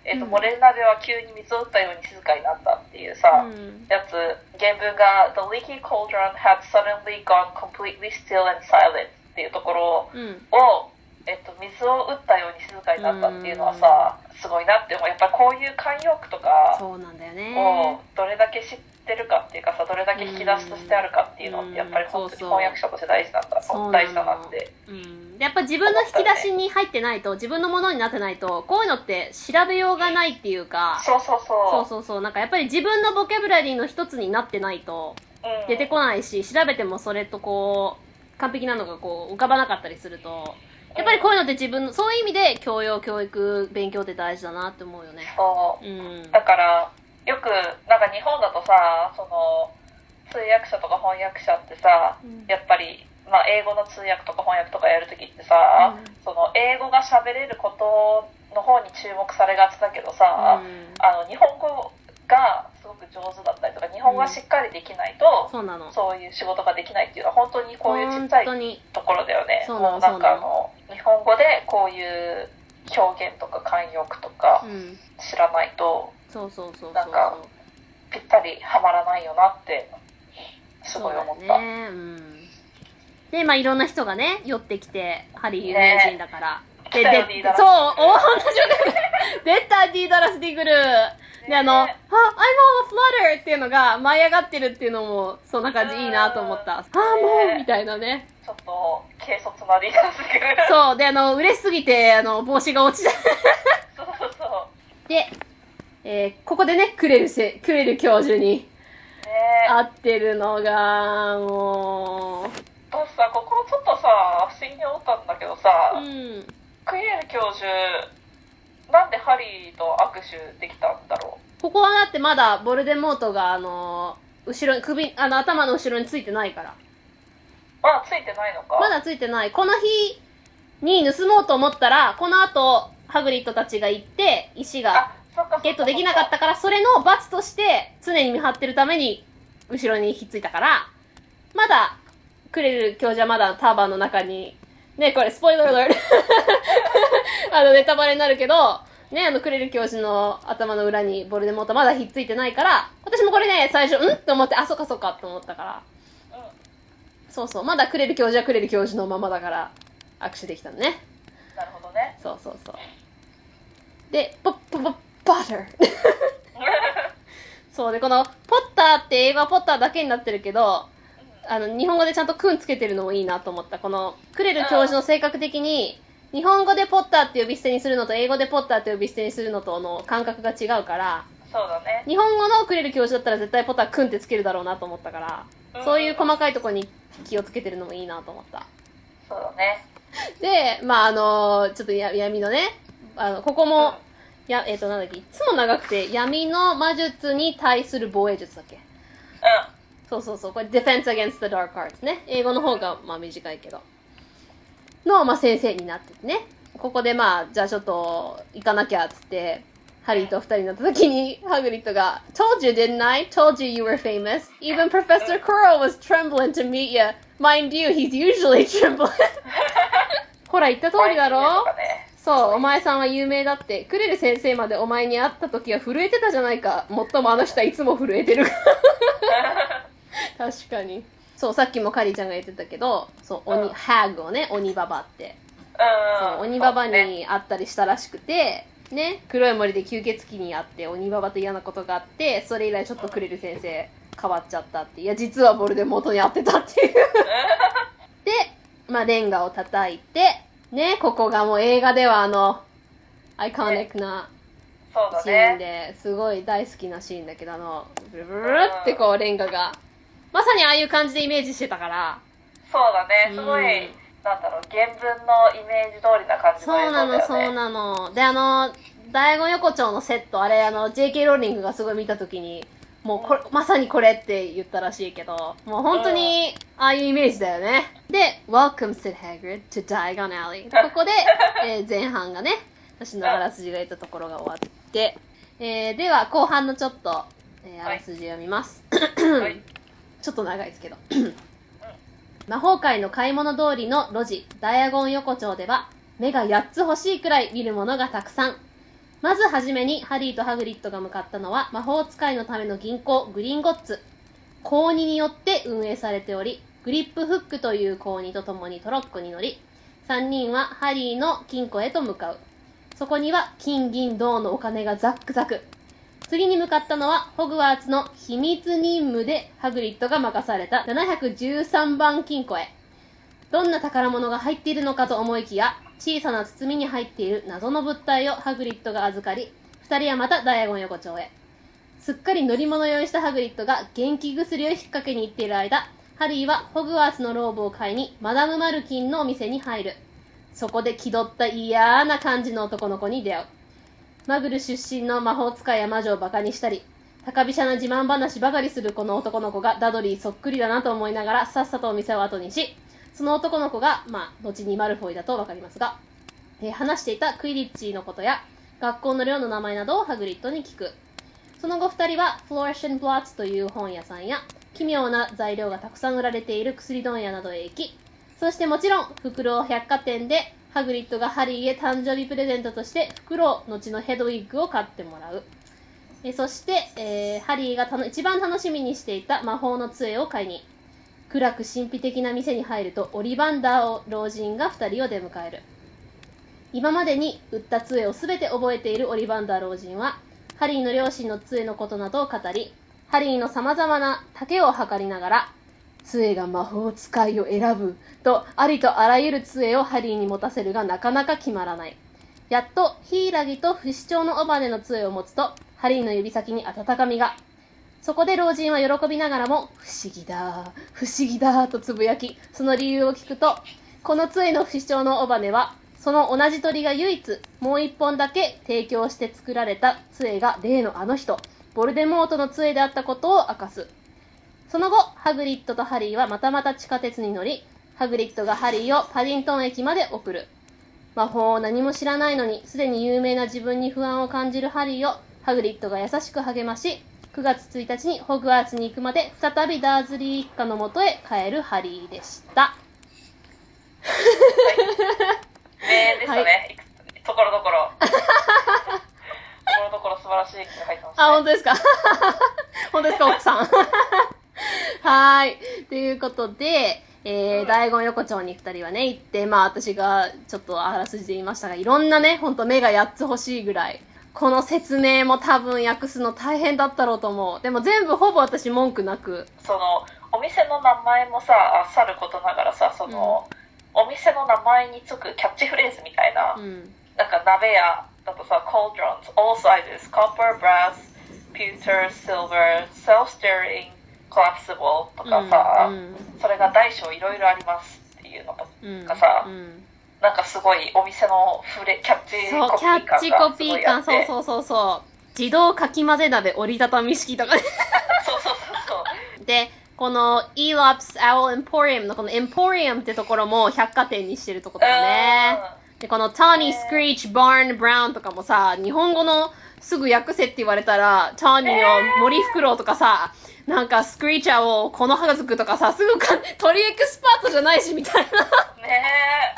えっ、と、モレルナでは急に水を打ったように静かになったっていうさ、うんやつ、原文が The leaky cauldron had suddenly gone completely still and silent っていうところうん。を、えっと、水を打ったように静かになったっていうのはさ、すごいなって思う。やっぱこういう慣用句とかそうなんだよね。をどれだけ知ってるかっていうかさ、どれだけ引き出しとしてあるかっていうのってやっぱり本当に翻訳者として大事なんだ、そう大事だなって。うん、でやっぱ自分の引き出しに入ってないと自分のものになってないとこういうのって調べようがないっていうか。そうそうそう。そうそうそう。なんかやっぱり自分のボキャブラリーの一つになってないとうん。出てこないし調べてもそれとこう完璧なのがこう浮かばなかったりするとやっぱりこういうのって自分の、そういう意味で教養、教育、勉強って大事だなって思うよね。そううん。だからよくなんか日本だとさその通訳者とか翻訳者ってさうんやっぱり、まあ、英語の通訳とか翻訳とかやるときってさ、うんその英語が喋れることの方に注目されがちだけどさ、うんあの日本語がすごく上手だったりとか日本語がしっかりできないと、そうなの。そういう仕事ができないっていうのは本当にこういうちっちゃい。ところだよね。そうなのもうなんかあの日本語でこういう表現とか慣用句とかうん。知らないとそうそうそうそうなんかぴったりはまらないよなってすごい思った。ね。うん。で、まあいろんな人がね、寄ってきて、ハリー有名人だから。で、で来たよディーダラスそう、お同じ出た、ディーダラス・ディグル。で、あの、あ、I'm all a flutter っていうのが舞い上がってるっていうのも、そんな感じいいなと思った。あ、もうみたいなね。ちょっと軽率なリーダーすぎる。そう、で、あの、嬉しすぎて、あの、帽子が落ちた。そうそうそう。で、えーここでね、クレルせ、クレル教授にね会ってるのが、もう、私さ、ここちょっとさ、不思議に思ったんだけどさ、うん。クイエル教授、なんでハリーと握手できたんだろここはだってまだボルデモートが、あの、後ろに、首、あの、頭の後ろについてないから。うまだついてないのか？まだついてない。この日に盗もうと思ったら、この後、ハグリッドたちが行って、石がゲットできなかったから、それの罰として、常に見張ってるために、後ろにひっついたから、まだ、クレル教授はまだターバンの中に、ね、これ、スポイラーアラートあの、ネタバレになるけど、ね、あの、クレル教授の頭の裏にボルデモートまだひっついてないから、私もこれね、最初、ん？って思って、あ、そっかそっかって思ったから、うん、そうそう、まだクレル教授はクレル教授のままだから、握手できたのね。なるほどね。そうそうそう。で、ポッポポッバター。そうで、この、ポッターって英語はポッターだけになってるけど、あの、日本語でちゃんとくんつけてるのもいいなと思った。この、クレル教授の性格的に、日本語でポッターって呼び捨てにするのと、英語でポッターって呼び捨てにするのとの感覚が違うから、そうだね。日本語のクレル教授だったら絶対ポッターくんってつけるだろうなと思ったから、そういう細かいところに気をつけてるのもいいなと思った。そうだね。で、まああのちょっとや闇のね、あの、ここも、や、えっ、と、なんだっけ、いつも長くて、闇の魔術に対する防衛術だっけ？うそうそうそう、これ Defense Against the Dark Arts ね。英語の方が、まあ短いけど。の、まあ先生になっててね。ここでまあ、じゃあちょっと、行かなきゃっつって、ハリーと二人になった時に、ハグリッドが、Told you, didn't I? Told you you were famous? Even Professor Quirrell was trembling to meet you. Mind you, he's usually trembling. ほら、言ったん。通りだろ？ねそう、お前さんは有名だって。クレル先生までお前に会った時は震えてたじゃないか。もっともあの人はいつも震えてる。確かに。そう、さっきもカリーちゃんが言ってたけど、そう、鬼、うんハグをね、鬼ババって。うん。そう、鬼ババに会ったりしたらしくて、ね、黒い森で吸血鬼に会って、鬼ババと嫌なことがあって、それ以来ちょっとクレル先生変わっちゃったって。いや、実はボルデモートに会ってたっていう。で、まあ、レンガを叩いて、ね、ここがもう映画ではあの、アイコニックなシーンね。で、すごい大好きなシーンだけど、あの、ブルブルってこうレンガが、まさにああいう感じでイメージしてたから、そうだね。すごい、うんなんだろう、原文のイメージ通りな感じそうなの、の映像だよね。そうなの。で、あの、大悟横丁のセット、あれ、あの、JK ローリングがすごい見たときに、もうこれ、まさにこれって言ったらしいけど、もう本当に、ああいうイメージだよね。で、Welcome, said Hagrid, to Diagon Alley. でここで、えー前半がね、私のあらすじが言ったところが終わって、えーでは、後半のちょっと、えーあらすじを読みます。はい。ちょっと長いですけど。魔法界の買い物通りの路地、ダイアゴン横丁では、目が8つ欲しいくらい見るものがたくさん。まずはじめに、ハリーとハグリッドが向かったのは、魔法使いのための銀行、グリンゴッツ。高2によって運営されており、グリップフックという高2と共にトロッコに乗り、3人はハリーの金庫へと向かう。そこには金銀銅のお金がザックザク。次に向かったのは、ホグワーツの秘密任務でハグリッドが任された713番金庫へ。どんな宝物が入っているのかと思いきや、小さな包みに入っている謎の物体をハグリッドが預かり、二人はまたダイアゴン横丁へ。すっかり乗り物用意したハグリッドが元気薬を引っ掛けに行っている間、ハリーはホグワーツのローブを買いにマダム・マルキンのお店に入る。そこで気取った嫌な感じの男の子に出会う。マグル出身の魔法使いや魔女をバカにしたり、高飛車な自慢話ばかりするこの男の子がダドリーそっくりだなと思いながらさっさとお店を後にし、その男の子が、まあ、後にマルフォイだとわかりますが、えー話していたクイリッチのことや、学校の寮の名前などをハグリッドに聞く。その後二人は、フローシン・ブラッツという本屋さんや、奇妙な材料がたくさん売られている薬問屋などへ行き、そしてもちろん、フクロウ百貨店で、ハグリッドがハリーへ誕生日プレゼントとして、フクロウ、後のヘドウィッグを買ってもらう。えそして、えーハリーがたの一番楽しみにしていた魔法の杖を買いに、暗く神秘的な店に入ると、オリバンダーを老人が二人を出迎える。今までに売った杖をすべて覚えているオリバンダー老人は、ハリーの両親の杖のことなどを語り、ハリーの様々な丈を測りながら、杖が魔法使いを選ぶと、ありとあらゆる杖をハリーに持たせるがなかなか決まらない。やっと、ヒイラギと不死鳥の尾羽の杖を持つと、ハリーの指先に温かみが。そこで老人は喜びながらも、不思議だ、不思議だ、とつぶやき、その理由を聞くと、この杖の不死鳥の尾羽は、その同じ鳥が唯一、もう一本だけ提供して作られた杖が例のあの人、ボルデモートの杖であったことを明かす。その後、ハグリッドとハリーはまたまた地下鉄に乗り、ハグリッドがハリーをパディントン駅まで送る。魔法を何も知らないのに、すでに有名な自分に不安を感じるハリーを、ハグリッドが優しく励まし、9月1日にホグワーツに行くまで、再びダーズリー一家のもとへ帰るハリーでした。名でしたね、いくつところどころ。ところどころ素晴らしい気が入ってました、ね。あ、本当ですか？本当ですか、奥さん。はーい。ということで、えー、大言横丁に二人はね、行って、まあ私がちょっとあらすじで言いましたが、いろんなね、ほんと目が8つ欲しいぐらい、この説明も多分訳すの大変だったろうと思う。でも全部ほぼ私文句なく。その、お店の名前もさ、あさることながらさ、その、お店の名前につくキャッチフレーズみたいな、うん。なんか鍋屋だとさ、cauldrons, all sizes, copper, brass, pewter, silver, self-stirring, collapsible とかさ、うんそれが大小いろいろありますっていうのとうん。かさうん。なんかすごいお店のフレキャッチコピキャッチー感コピー感、そうそうそうそう。自動かき混ぜ鍋折りたたみ式とかね。そうそうそうそうで、この Elops Owl Emporium のこの Emporium ってところも百貨店にしてるところだね。で、この Tawny Screech Barn Brown とかもさ、日本語のすぐ訳せって言われたら、Tawny を森フクロウとかさ、なんかスクリーチャーをこの葉がづくとかさ、すぐか、鳥エクスパートじゃないしみたいな。うんね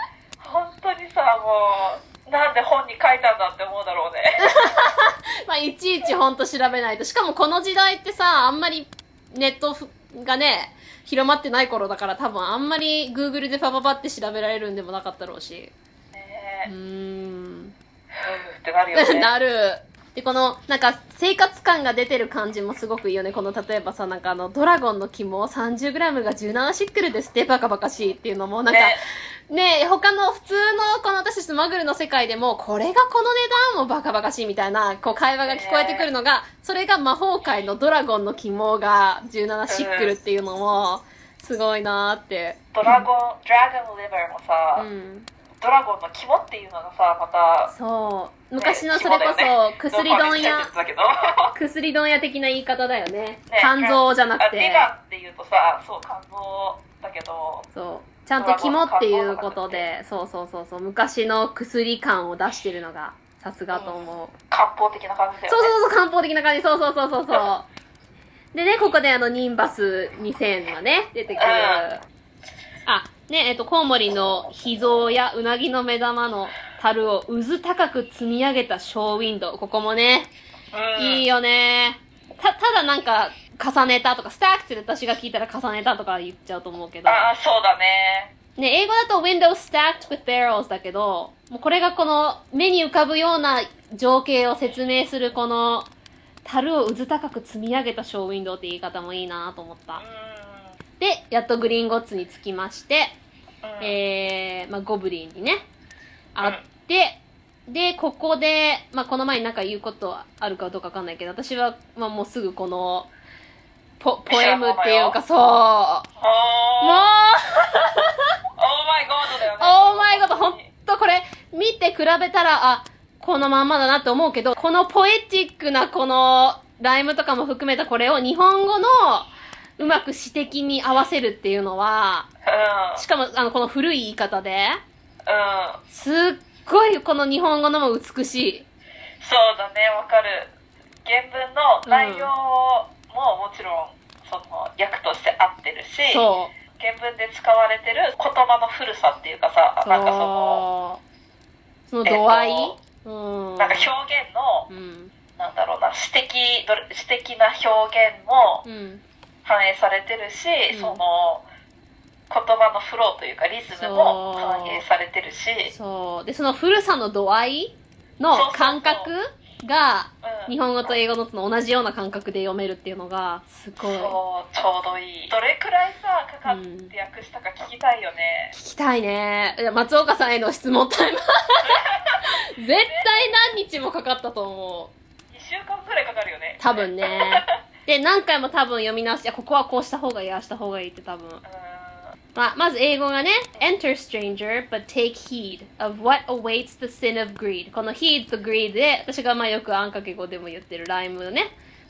え本当にさもうなんで本に書いたんだって思うだろうね まあ、いちいちほんと調べないと。しかもこの時代ってさ、あんまりネットがね、広まってない頃だから多分あんまり Google でパパパって調べられるんでもなかったろうし。ねえん。ふーってなるよね なる。で、この、なんか、生活感が出てる感じもすごくいいよね。この、例えばさ、なんかあの、ドラゴンの肝 30g が17シックルですって、バカバカしいっていうのも、なんか、ね他の普通のこの私たちのマグルの世界でも、これがこの値段もバカバカしいみたいな、こう会話が聞こえてくるのが、それが魔法界のドラゴンの肝が17シックルっていうのも、すごいなーって。ドラゴンドラゴンリバーもさ、うん。ドラゴンの肝っていうのがさまたそう。ね昔のそれこそ、薬問屋 薬問屋的な言い方だよね。ね肝臓じゃなくて。ガンっていうとさそう肝臓だけどそう。ちゃんと肝っていうことで、そうそうそうそう。昔の薬感を出してるのが、さすがと思う。漢方的な感じだそうよねそうそう、漢方的な感じ。そうそうそうそうそう。でね、ここであの、ニンバス2000がね、出てくる。あ、ね、えっと、コウモリの秘蔵やうなぎの目玉の樽を渦高く積み上げたショーウィンドウ。ここもね、うんいいよね。た、ただなんか、重ねたとか、スタックって私が聞いたら重ねたとか言っちゃうと思うけど。ああそうだねね、英語だと window stacked with barrels だけど、もうこれがこの目に浮かぶような情景を説明するこの、樽を渦高く積み上げたショーウィンドウって言い方もいいなと思った。で、やっとグリーンゴッツに着きまして、うん。うんえー、まあ、ゴブリンにね、会って、で、ここで、まあ、この前になんか言うことあるかどうかわかんないけど、私は、まあ、もうすぐこの、ポ、ポエムっていうか、そう。もう、オー。マイゴードだよね。オーマイゴッド、本とこれ見て比べたら、あ、このまんまだなって思うけど、このポエティックなこのライムとかも含めたこれを日本語のうまく詩的に合わせるっていうのは、うん。しかもあのこの古い言い方で、うん。すっごいこの日本語のも美しい。そうだね、わかる。原文の内容ももちろん、その、訳として合ってるし、そう。原文で使われてる言葉の古さっていうかさ、なんかその、その度合い、えっうん。なんか表現の、うん。なんだろうな、詩的、どれ詩的な表現もうん。反映されてるし、うんその、言葉のフローというかリズムも反映されてるし、そう。で、その古さの度合いの感覚が、うん、日本語と英語のその同じような感覚で読めるっていうのが、すごい。そう、ちょうどいい。どれくらいさ、かかって訳したか聞きたいよね。聞きたいね。松岡さんへの質問タイム。絶対何日もかかったと思う。2週間くらいかかるよね。多分ね。で、何回も多分読み直し、いや、ここはこうした方がいい、ああした方がいいって多分。うん。まあ、まず英語がね、Enter stranger, but take heed of what awaits the sin of greed. この heed と greed で、私がまあよくあんかけ語でも言ってるライムのね、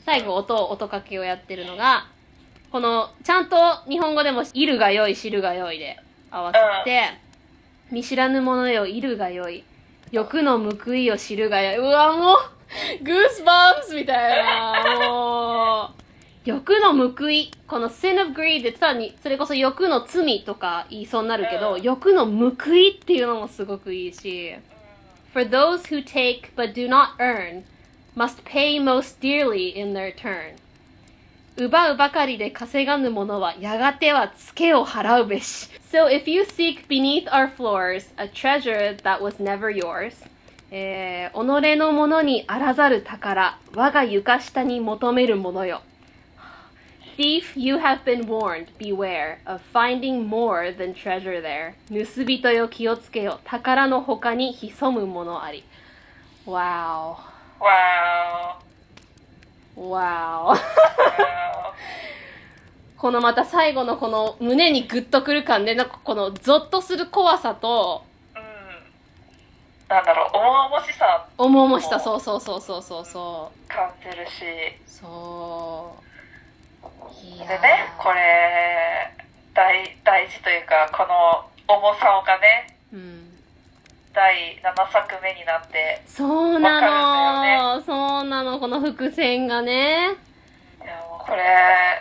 最後音、音かけをやってるのが、この、ちゃんと日本語でも、いるがよい、知るがよいで合わせて、見知らぬ者よ、いるがよい。欲の報いを知るがよい。うわ、もう、グースバンスみたいな、もう。欲の報い。この sin of greed でさらに、それこそ欲の罪とか言いそうになるけど、うん欲の報いっていうのもすごくいいし。For those who take but do not earn must pay most dearly in their turn. 奪うばかりで稼がぬ者はやがてはツケを払うべし。So if you seek beneath our floors a treasure that was never yours, えー、己のものにあらざる宝、我が床下に求めるものよ。Thief, you have been warned, beware of finding more than treasure there. 盗人よ気をつけよ、宝の他に潜むものあり。Wow. Wow. お。わこのまた最後のこの胸にグッとくる感で、なんかこのゾッとする怖さと。なんだろう、重々しさ重々しさ、そうそうそうそうそうそう。感じるし。そう。いでね、これ、大、大事というか、この重さがね、うん。第7作目になって、そうわなかの、るんそうなの、この伏線がね。いやもうこれ、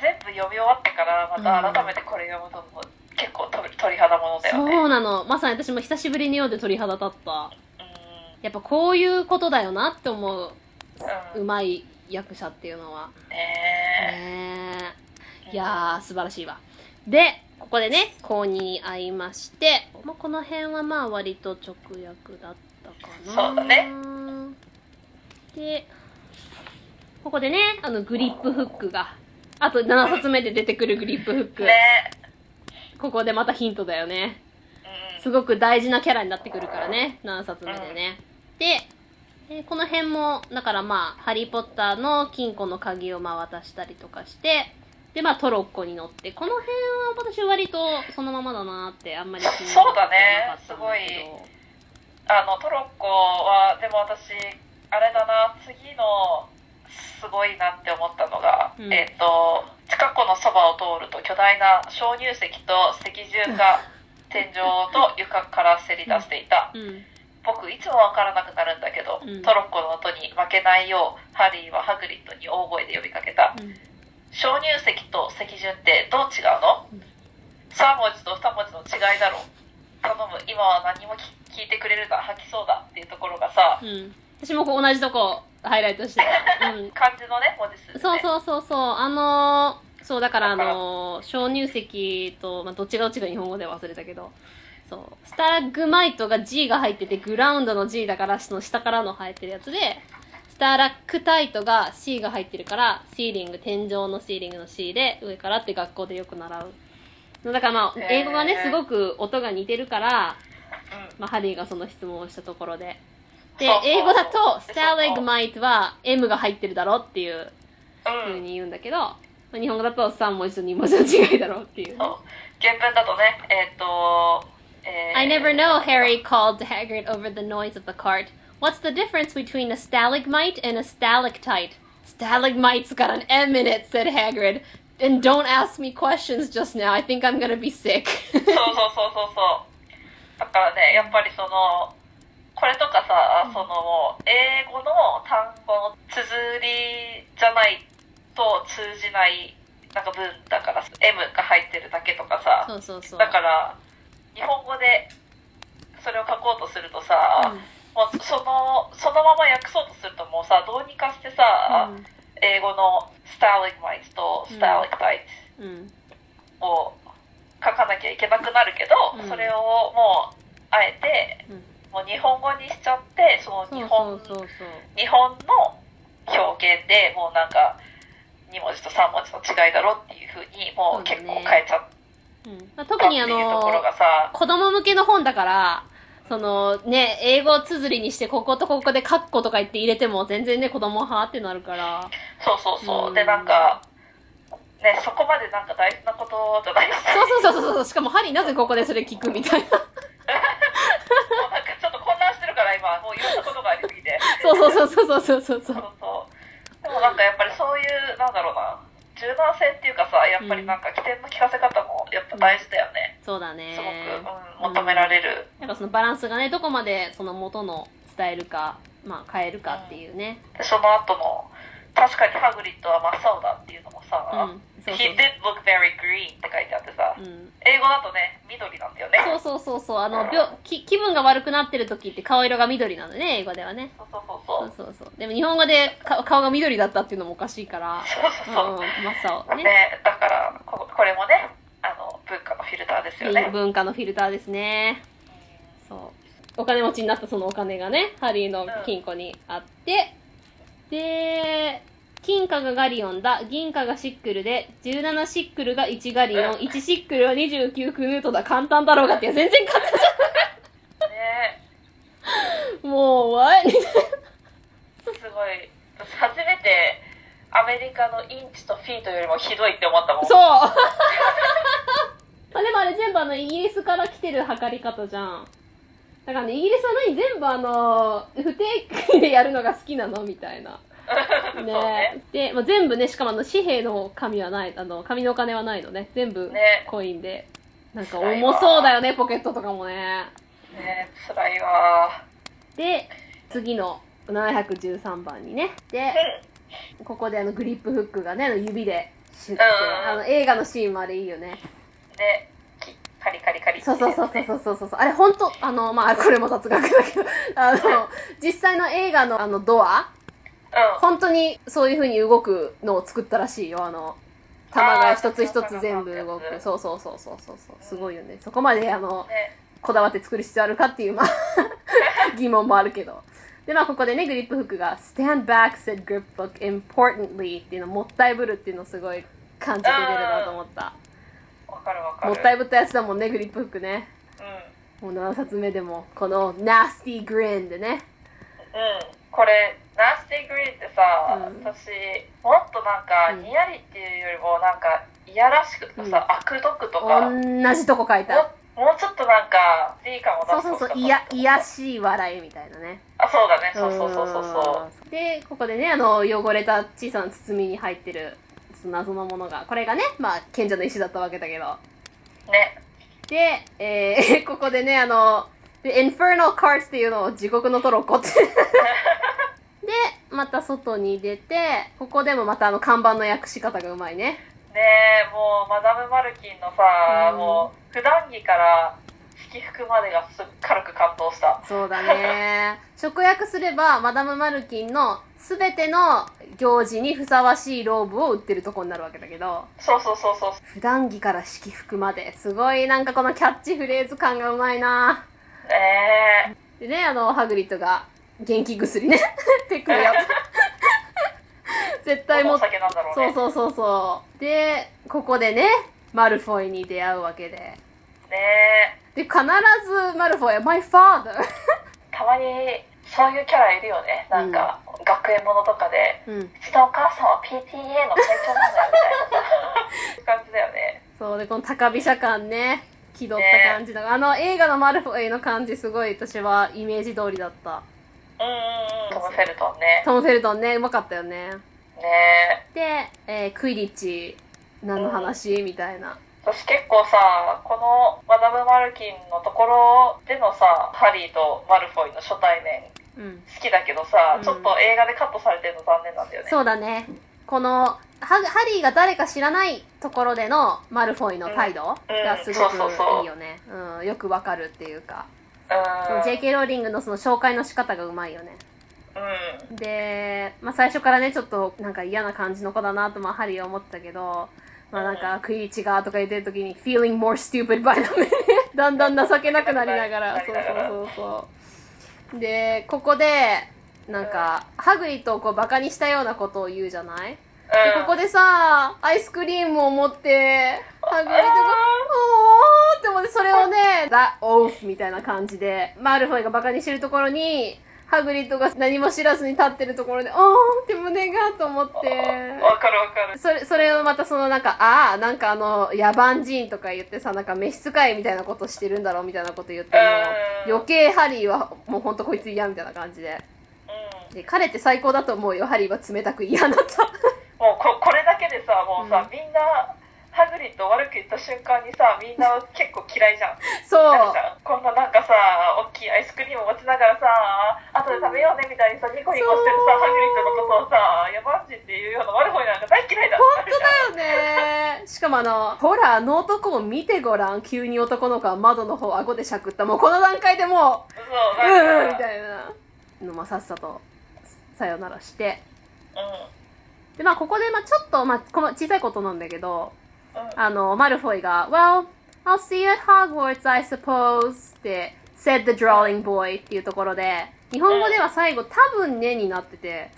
全部読み終わってから、また改めてこれ読むと、もう結構鳥鳥肌ものだよね。そうなの。まさに私も久しぶりに読んで鳥肌立った。うん。やっぱこういうことだよなって思う、うん。うまい役者っていうのは。ねねえ。いやー、素晴らしいわ。で、ここでね、公認に会いまして、まあ、この辺はまあ割と直訳だったかな。そうだね。で、ここでね、あのグリップフックが、あと7冊目で出てくるグリップフック。ねここでまたヒントだよね。うん。すごく大事なキャラになってくるからね、7冊目でね。で、えーこの辺も、だからまあ、ハリーポッターの金庫の鍵をまあ渡したりとかして、で、まあトロッコに乗って、この辺は私割とそのままだなってあんまり気にそうだねなかったんだけどあの、トロッコは、でも私、あれだな、次の、すごいなって思ったのが、うんえっ、と、近くのそばを通ると巨大な鍾乳石と石柱が天井と床からせり出していた。うん。僕、いつもわからなくなるんだけど、うんトロッコの音に負けないよう、ハリーはハグリッドに大声で呼びかけた。うん鍾乳石と石柱ってどう違うの、うん ?3 文字と2文字の違いだろう。頼む、今は何も聞聞いてくれるな、吐きそうだっていうところがさ、うん。私もこう同じとこハイライトしてた。うん。漢字のね、文字数、ね。そうそうそうそう。あのー、そう、だからあのー、鍾乳石と、まあ、どっちがどっちが日本語で忘れたけど、そう。スタラグマイトが G が入ってて、グラウンドの G だから、その下からの入ってるやつで、スタラクタイトが C が入ってるから、シーリング、天井のシーリングの C で、上からって学校でよく習う。だからまあ、英語がね、すごく音が似てるから、うんまあ、ハリーがその質問をしたところで。でそう、そう英語だと、そうスターレグマイトは M が入ってるだろっていううん。風に言うんだけど、まあ日本語だと3文字と2文字の違いだろうっていうね。そう原文だとね、えっ、と、 えー I never know, Harry called Hagrid over the noise of the cart. What's the difference between a stalagmite and a stalactite? Stalagmite's got an M in it, said Hagrid. And don't ask me questions just now. I think I'm gonna be sick. そうそうそうそうそう。だからね、やっぱりその、 これとかさ、その英語の単語の綴りじゃないと通じない、なんか文だから、M が入ってるだけとかさ。だから、日本語でそれを書こうとするとさ、もうその、そのまま訳そうとするともうさ、どうにかしてさ、英語のスターリグマイトとスターリグタイうん。うん。トを書かなきゃいけなくなるけど、うんそれをもう、あえて、うんもう日本語にしちゃって、その日本。日本の表現でもうなんか、2文字と3文字の違いだろっていうふうに、もう結構変えちゃったってうんまあ、特にあの、子供向けの本だから、そのね、英語綴りにしてこことここでカッコとか言って入れても全然ね、子供はってなるから。そうそうそう。うんで、なんか、ね、そこまでなんか大事なことじゃないですか。そうそうそうそうそう。しかもハリーなぜここでそれ聞くみたいな。もうなんかちょっと混乱してるから今、もういろんなことがありすぎて。そうそうそうそうそうそうそそうう。そう。でもなんかやっぱりそういう、なんだろうな、柔軟性っていうかさ、やっぱりなんか起点の聞かせ方もやっぱ大事だよね。そうだねすごく、うん、求められる。なんかそのバランスがね、どこまでその元の伝えるか、まあ変えるかっていうね。で、その後の、確かにハグリッドは真っ青だっていうのもさ、うん。そう He did look very green って書いてあってさ、そう。うん。英語だとね、緑なんだよね。そうそうそうそう。あの、病気気分が悪くなってる時って顔色が緑なのね、英語ではね。そうそうそうそそうう。そうそう。でも日本語でか顔が緑だったっていうのもおかしいから。そうそうそう。うん、真っ青ね。ね、だからここれもねあの文化のフィルターですよね。文化のフィルターですね。そう。お金持ちになったそのお金がね、ハリーの金庫にあって、で、金貨がガリオンだ、銀貨がシックルで、17シックルが1ガリオン、1シックルは29クヌートだ、簡単だろうがって、全然簡単じねゃん。もう、わい。すごい私初めてアメリカのインチとフィートよりもひどいって思ったもん。そう あでもあれ全部あのイギリスから来てる測り方じゃん。だからね、イギリスは何？全部あの、不定期でやるのが好きなの？みたいな。ねね。で、まあ、全部ね、しかもあの紙幣の紙はない、あの、紙のお金はないのね。全部ねコインで。なんか重そうだよね、ポケットとかもね。ね辛いわで、次の713番にね。で、ここであのグリップフックがね、あの指でシュッて、うんあの映画のシーンまでいいよね。ねきカリカリカリそうそうそうそうそうそうそう。あれ本当あの、まあ、これも雑学だけど、あの、実際の映画のあのドア、うん。本当にそういう風に動くのを作ったらしいよ。あの、玉が一つ一つ全部動く。そうそうそうそうそうそう。すごいよね。そこまであの、ねこだわって作る必要あるかっていう、まあ、疑問もあるけど。で、まあ、ここでね、グリップフックが、stand back, said Griphook, importantly っていうの、もったいぶるっていうのすごい感じて出るなと思った。もったいぶったやつだもんね、グリップフックね。うん。もう7冊目でも、この nasty grin でね。うん。これ、 nasty grin ってさ、うん私、もっとなんか、うんにやりっていうよりも、なんか、いやらしくとかさ、あくどくとか、も同じとこ書いた。もうちょっとなんか、いいかも出そうそうそう、いや、いやしい笑いみたいなね。あ、そうだね。そうそうそうそうそう。うんで、ここでね、あの、汚れた小さな包みに入ってる、謎のものが、これがね、まあ、賢者の石だったわけだけど。ね。で、えー、ここでね、あの、で、Infernal っていうのを地獄のトロッコって。で、また外に出て、ここでもまたあの看板の訳し方がうまいね。ねえ、もう、マダム・マルキンのさ、うんもう、普段着から、式服までがすっ軽く感動した。そうだね。直訳すれば、マダム・マルキンのすべての行事にふさわしいローブを売ってるとこになるわけだけど、そうそうそうそう。普段着から式服まで、すごいなんかこのキャッチフレーズ感がうまいなねえ。でね、あの、ハグリッドが元気薬ね、ペクや絶対もお酒なんだろうね。そうそうそうそう。で、ここでね、マルフォイに出会うわけで。ねえ。で、必ずマルフォイは My father! たまに、そういうキャラいるよね。なんか、学園ものとかで、うん。うちのお母さんは PTA の会長なんだよ、みたいなさ。感じだよね。そうで、この高飛車感ね。気取った感じだ、あの映画のマルフォイの感じすごい私はイメージ通りだったうんうんうんトム・フェルトンねトム・フェルトンねうまかったよねねで、えークイリッチ何の話、みたいな私結構さこのマダム・マルキンのところでのさハリーとマルフォイの初対面うん。好きだけどさ、うん。ちょっと映画でカットされてるの残念なんだよね。そうだね。このハハリーが誰か知らないところでのマルフォイの態度がすごくいいよね、うん、よくわかるっていうか、うん。JK ローリングのその紹介の仕方がうまいよね。うん。で、まあ、最初からねちょっとなんか嫌な感じの子だなとまあハリーは思ってたけどまあなんかクイリッチがとか言ってる時に feeling more stupid by the minute だんだん情けなくなりながら。そうそうそうそう。でここでなんかハグリッドをこうバカにしたようなことを言うじゃない？でうん。ここでさアイスクリームを持ってハグリッドが「おー!」って思ってそれをね「that oath」みたいな感じでマルフォイがバカにしてるところにハグリッドが何も知らずに立ってるところで「おー!」って胸がと思って。わかるわかる。それそれをまたそのなんかああなんかあの野蛮人とか言ってさなんか召使いみたいなことしてるんだろうみたいなこと言ってもうん。余計ハリーはもうほんとこいつ嫌みたいな感じで。うん。で彼って最高だと思うよ。ハリーは冷たく嫌だったもうここれだけでさもうさ、うん。みんなハグリッド悪く言った瞬間にさみんな結構嫌いじゃん。そう。こんななんかさ大きいアイスクリームを持ちながらさ後で食べようねみたいにさニコニコしてるさハグリッドのことをさ野蛮人っていうような悪い方なんか大嫌いだ本当だよね。しかもあのほらあの男を見てごらん。急に男の子は窓の方顎でしゃくった。もうこの段階でもそうううんうんみたいな。のまあさっさとさよならして。うでまあここでまあちょっとまあこの小さいことなんだけどんうんあのマルフォイが「Well I'll see you at Hogwarts I suppose」って said the drawing boy っていうところで日本語では最後多分ねになってて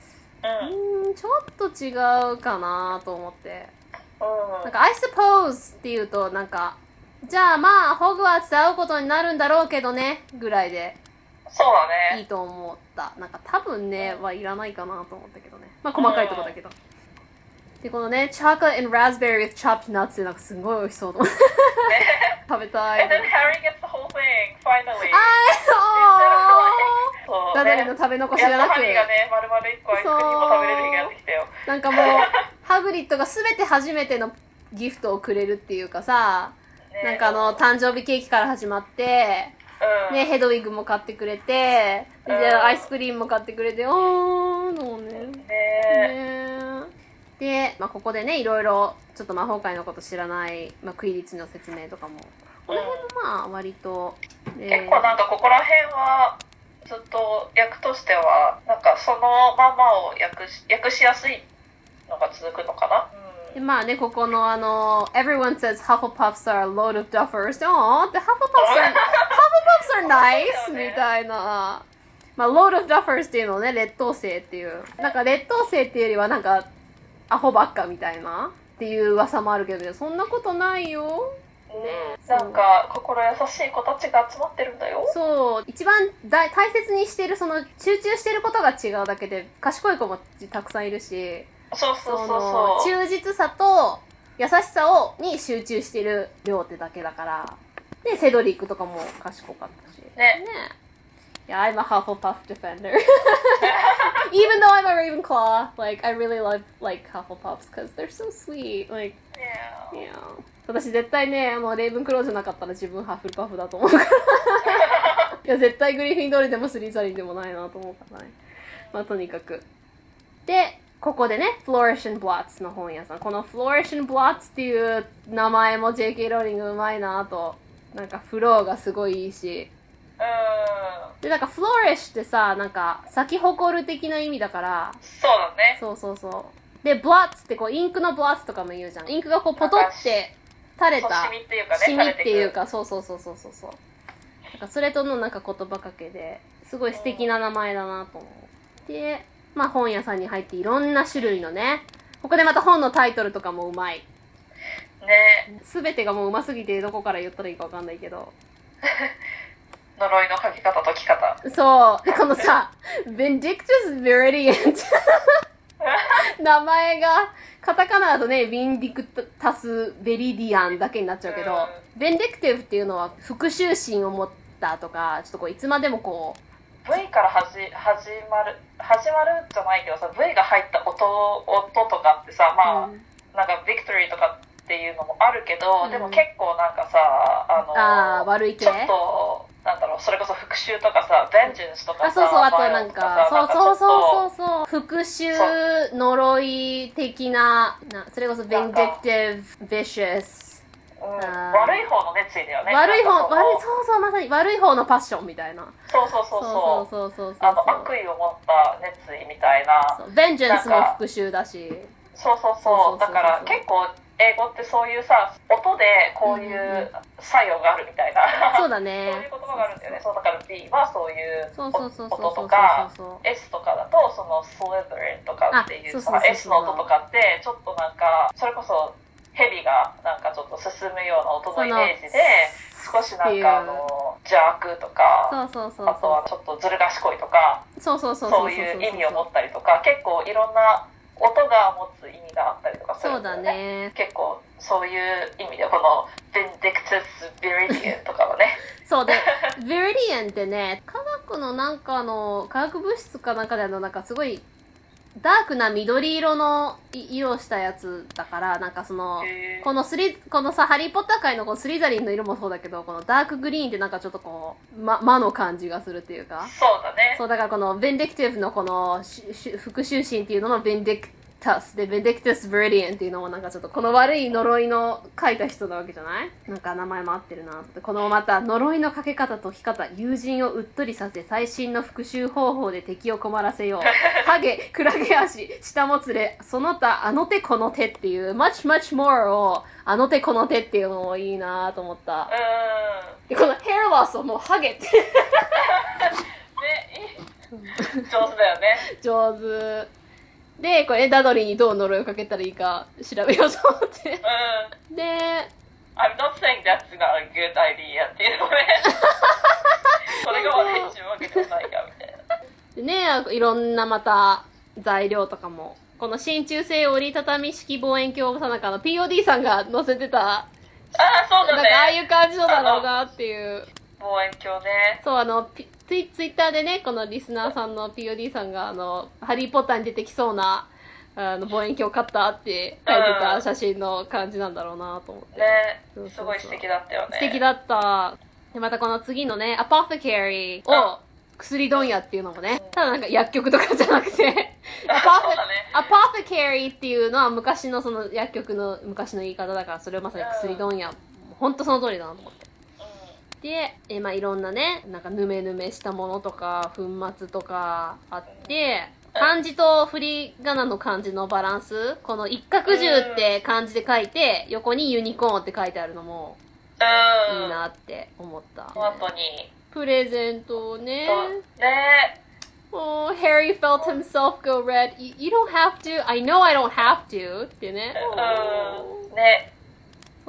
うんちょっと違うかなと思って。うん。なんか I suppose っていうとなんかじゃあまあホグワーツで会うことになるんだろうけどねぐらいでそうだね。いいと思った。なんか多分ねはいらないかなと思ったけどね。まあ細かいとこだけどでこのね chocolate and raspberry with chopped nuts ってなんかすごい美味しそうと 食べたい。And then Harry gets the whole thing finally. あそう。ー。ダダリの食べ残しじゃなく。リーがね丸々1個アイスクリームを食べれる日がやってきたよ。なんかもう ハグリッドが全て初めてのギフトをくれるっていうかさね。なんかあの誕生日ケーキから始まってうん。ね、ヘドウィグも買ってくれて、で、うん。アイスクリームも買ってくれて、おー、のね。ね。ねで、まあ、ここでね、いろいろ、ちょっと魔法界のこと知らない、まあ、クイリッチの説明とかも、この辺もまあ、割と、ね結構なんかここら辺はずっと役としてはなんかそのままを訳し訳しやすいのが続くのかな、でまあね、ここのあの、everyone says Hufflepuffs are a load of duffers. おーって Hufflepuffs are, Hufflepuffs are nice! みたいな。まあ、load of duffers っていうのをね、劣等生っていう。なんか劣等生っていうよりはなんか、アホばっかみたいなっていう噂もあるけど、そんなことないよ。う。ん、なんか心優しい子たちが集まってるんだよ。そう、一番大大切にしてる、その、集中してることが違うだけで、賢い子もたくさんいるし、そうそうそうのそう。忠実さと優しさをに集中してる量ってだけだから。でセドリックとかも賢かったし。ね。いや I'm a Hufflepuff defender even though I'm a Ravenclaw like I really love like Hufflepuffs because they're so sweet like ね yeah 私絶対ねもうレイブンクローじゃなかったら自分ハッフルパフだと思うからいや絶対グリフィンドールでもスリザリンでもないなと思うからねまあとにかくでここでね Flourish and Blots の本屋さんこの Flourish and Blots っていう名前も JK ローリングうまいなとなんかフローがすごいいいしうんでなんか Flourish ってさなんか咲き誇る的な意味だから。そうだね。そうそうそう。で Blots ってこうインクの Blots とかも言うじゃん。インクがこうポトって垂れたシミっていうかねシミっていう垂かそうそうそうそうそうそう。なんかそれとのなんか言葉かけですごい素敵な名前だなと思う。でまあ本屋さんに入っていろんな種類のねここでまた本のタイトルとかもうまい。ね。全てがもううますぎてどこから言ったらいいかわかんないけど 呪いの書き方とき方そう。でこのさ Vindictus Viridian 名前がカタカナだとね、ヴィンディクタス・ベリディアンだけになっちゃうけど、うベンディクティブっていうのは復讐心を持ったとか、ちょっとこういつまでもこう、V から始始まる始まるじゃないけどさ V が入った音音とかってさまあ、うん。なんかビクトリーとかっていうのもあるけど、うん。でも結構なんかさあのあー悪い系？ちょっとなんだろうそれこそ復讐とかさベンジェンスとかさあ、そうそう、あとなんか、そうそうそううそうそう、復讐、呪い的な、なそれこそ、ベンディクティブ、ビシャス、うん悪い方の熱意だよね悪い方、悪い、そうそう、まさに悪い方のパッションみたいな。そうそうそうそう。そうそうそうそう悪意を持った熱意みたいな。ベンジェンスも復讐だし。そうそうそう。だから結構英語ってそういうさ音でこういう作用があるみたいな、そうだそうねいう。言葉があるんだよね。そうだから B はそういう音とか。S とかだとそのスレザリンとかっていう S の音とかってちょっとなんかそれこそ蛇がなんかちょっと進むような音のイメージで少しなんかあの邪悪とかあとはちょっとずる賢いとかそういう意味を持ったりとか結構いろんな音が持つ意味があったりとかするそうんだね。結構そういう意味でこの「ヴィンディクティス・ビリディエン」とかはね そうで、 viridian ってね、科学のなんかの、化学物質かなんかであの、なんかすごい、ダークな緑色のい色をしたやつだから、なんかその、このスリ、このさ、ハリーポッター界のこのスリザリンの色もそうだけど、このダークグリーンってなんかちょっとこう、ま、魔の感じがするっていうか。そうだねそう、だからこの、 vindictive のこの、復讐心っていうののベンディクタスで、ベンディクタス・ブリディエンっていうのもなんかちょっと、この悪い呪いの書いた人なわけじゃない？なんか名前も合ってるなって。このまた、呪いのかけ方、解き方、友人をうっとりさせ、最新の復讐方法で敵を困らせよう。ハゲ、クラゲ足、下もつれ、その他、あの手この手っていう、much much more を、あの手この手っていうのもいいなと思った。でこのヘアロスをもうハゲって。ね上手だよね 上手。で、これ、ダドリーにどう呪いをかけたらいいか調べようと思って。う。ん。で、I'm not saying that's not a good idea っていうのねそれが悪いわけでもないかみたいな。でね、いろんなまた材料とかも、この真鍮製折りたたみ式望遠鏡さなかの POD さんが載せてた、ああそうだなんかああねいう感じのだろうなっていう。望遠鏡ね。そう、あの、ピツイツイッターでね、このリスナーさんの POD さんが、あの、ハリーポッターに出てきそうな、あの、望遠鏡を買ったって書いてた写真の感じなんだろうなと思って。うそうそうすごい素敵だったよね素敵だった。で、またこの次のね、アポテキャリーうんを、薬問屋っていうのもね、ただなんか薬局とかじゃなくて、アそうだねアポテキャリーっていうのは昔のその薬局の昔の言い方だから、それをまさに薬問屋。ほんとその通りだなと思って。で、えまあいろんなね、なんかぬめぬめしたものとか、粉末とかあって、漢字と振り仮名の漢字のバランス、この一角獣って漢字で書いて、横にユニコーンって書いてあるのもいいなって思った。その後にプレゼントをね。ね Oh, Harry felt himself go red. You, you don't have to. I know I don't have to. ってね。うんね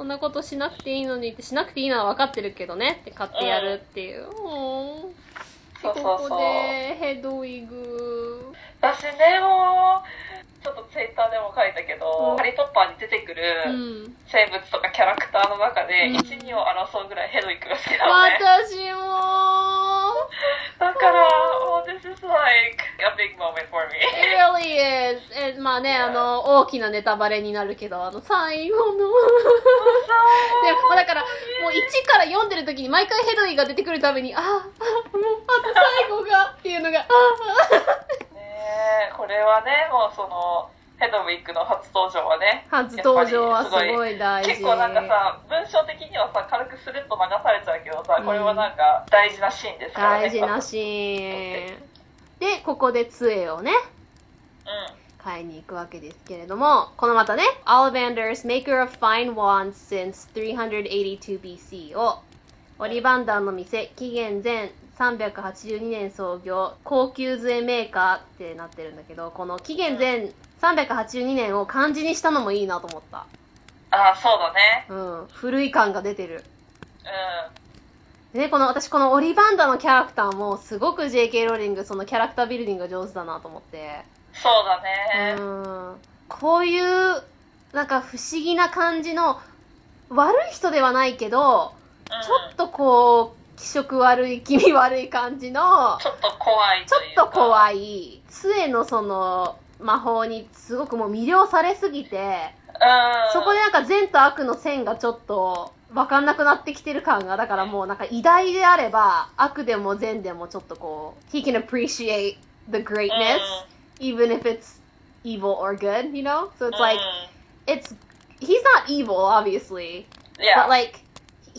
そんなことしなくていいのにって、しなくていいのは分かってるけどねって買ってやるっていう。うんそうそうそうここでヘドウィグ。私ねもうちょっとツイッターでも書いたけど、うんハリー・ポッターに出てくうるん。生物とかキャラクターの中で、うん1、2を争うぐらいヘドウィックが好きなのね。私もだから、もう this is like a big moment for me. It really is. え、まあね、あの、大きなネタバレになるけど、あの、最後の。でも、だから、もう1から読んでる時に毎回ヘドウィが出てくるたびに、あ、あ、もう、あと最後が、っていうのが、あ、ねえこれはね、もうその、ヘドウィックの初登場はね、初登場はすごい大事。結構なんかさ、文章的にはさ、軽くスルッと流されちゃうけどさ、これはなんか大事なシーンですからね。大事なシーン。で、ここで杖をね、うん。買いに行くわけですけれども、このまたね、Ollivanders, maker of fine wands since 382 BC を、オリバンダーの店、紀元前382年創業、高級杖メーカーってなってるんだけど、この紀元前382年を漢字にしたのもいいなと思った。ああ、そうだね。うん。古い感が出てる。うん。で、この、私このオリバンダーのキャラクターもすごく JK ローリング、そのキャラクタービルディングが上手だなと思って。そうだね。うん。ここういう、なんか不思議な感じの、悪い人ではないけど、うんちょっとこう、気色悪い、気味悪い感じの、ちょっと怖いちょっと怖い、杖のその、魔法にすごくもう魅了されすぎて、うん。そこでなんか善と悪の線がちょっと、わかんなくなってきてる感が、だからもうなんか偉大であれば、悪でも善でもちょっとこう、he can appreciate the greatness, even if it's evil or good, you know? So うん。it's like, it's, he's not evil, obviously, but like,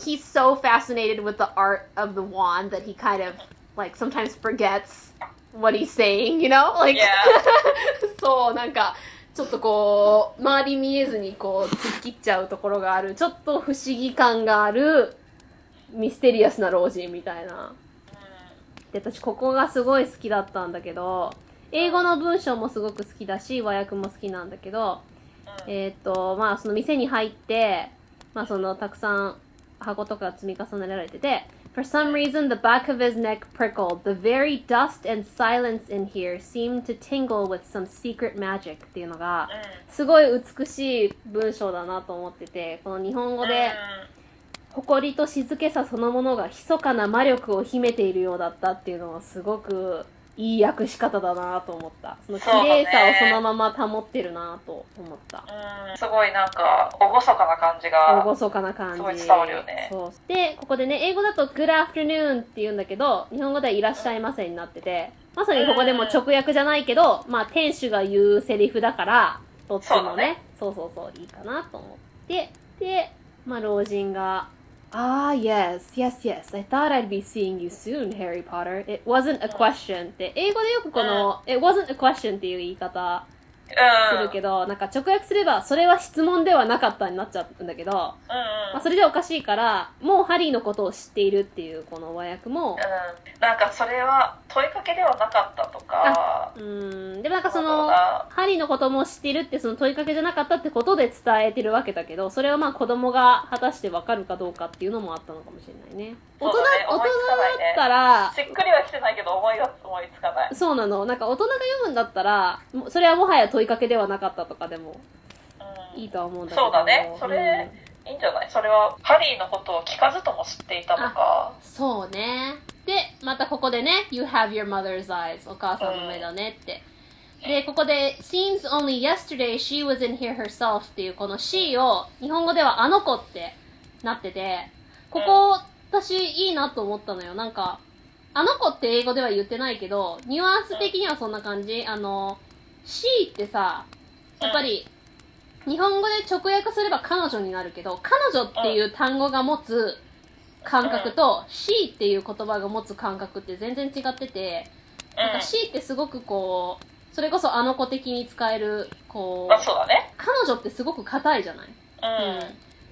he's so fascinated with the art of the wand that he kind of, like, sometimes forgets what he's saying, you know? Like, Yeah. そう、なんか、ちょっとこう、周り見えずにこう、突っ切っちゃうところがある、ちょっと不思議感がある、ミステリアスな老人みたいな。で、私ここがすごい好きだったんだけど、英語の文章もすごく好きだし、和訳も好きなんだけど、えーっと、まあ、その店に入って、まあ、その、たくさん箱とか積み重ねられてて、For some reason, the back of his neck prickled. The very dust and silence in here seemed to tingle with some secret magic っていうのが、すごい美しい文章だなと思ってて、この日本語で、誇りと静けさそのものが密かな魔力を秘めているようだったっていうのはすごくいい訳し方だなと思った。その綺麗さをそのまま保ってるなと思った。うん。うん。すごいなんか、厳かな感じが。厳かな感じ。すごい伝わるよねそう。で、ここでね、英語だと Good afternoon って言うんだけど、日本語ではいらっしゃいませになってて、まさにここでも直訳じゃないけど、まあ店主が言うセリフだから、どっちもね、そうそうそう、いいかなと思って、で、まあ老人が、Ah, yes, yes, yes. I thought I'd be seeing you soon, Harry Potter. It wasn't a question って、英語でよくこの、It wasn't a question っていう言い方すうん。るけど、なんか直訳すれば、それは質問ではなかったになっちゃうんだけど、うんうん。まあ、それじゃおかしいから、もうハリーのことを知っているっていうこの和訳も、うん、なんかそれは問いかけではなかったとかうーん、でもなんかそのハリーのことも知っているってその問いかけじゃなかったってことで伝えてるわけだけど、それはまあ子供が果たしてわかるかどうかっていうのもあったのかもしれないね。大人、そうだね大人思いつかない。ねだったら、しっくりは来てないけど思いが思いつかない、そうなの。なんか大人が読むんだったら、それはもはや問いかけではなかったとかでもうん、いいとは思うんだけど。そうだね。それうんいいんじゃない？それはハリーのことを聞かずとも知っていたとかそうね。で、またここでね、You have your mother's eyes. お母さんの目だねって。で、ここで、Seems only yesterday she was in here herself っていうこの she を日本語ではあの子ってなってて、ここ、私いいなと思ったのよ。なんか、あの子って英語では言ってないけど、ニュアンス的にはそんな感じ。あの、she ってさ、やっぱり、日本語で直訳すれば彼女になるけど、彼女っていう単語が持つ感覚と、she っていう言葉が持つ感覚って全然違ってて、なんか she ってすごくこう、それこそあの子的に使える、こまあう、そうだね。彼女ってすごく硬いじゃない？うん、うん。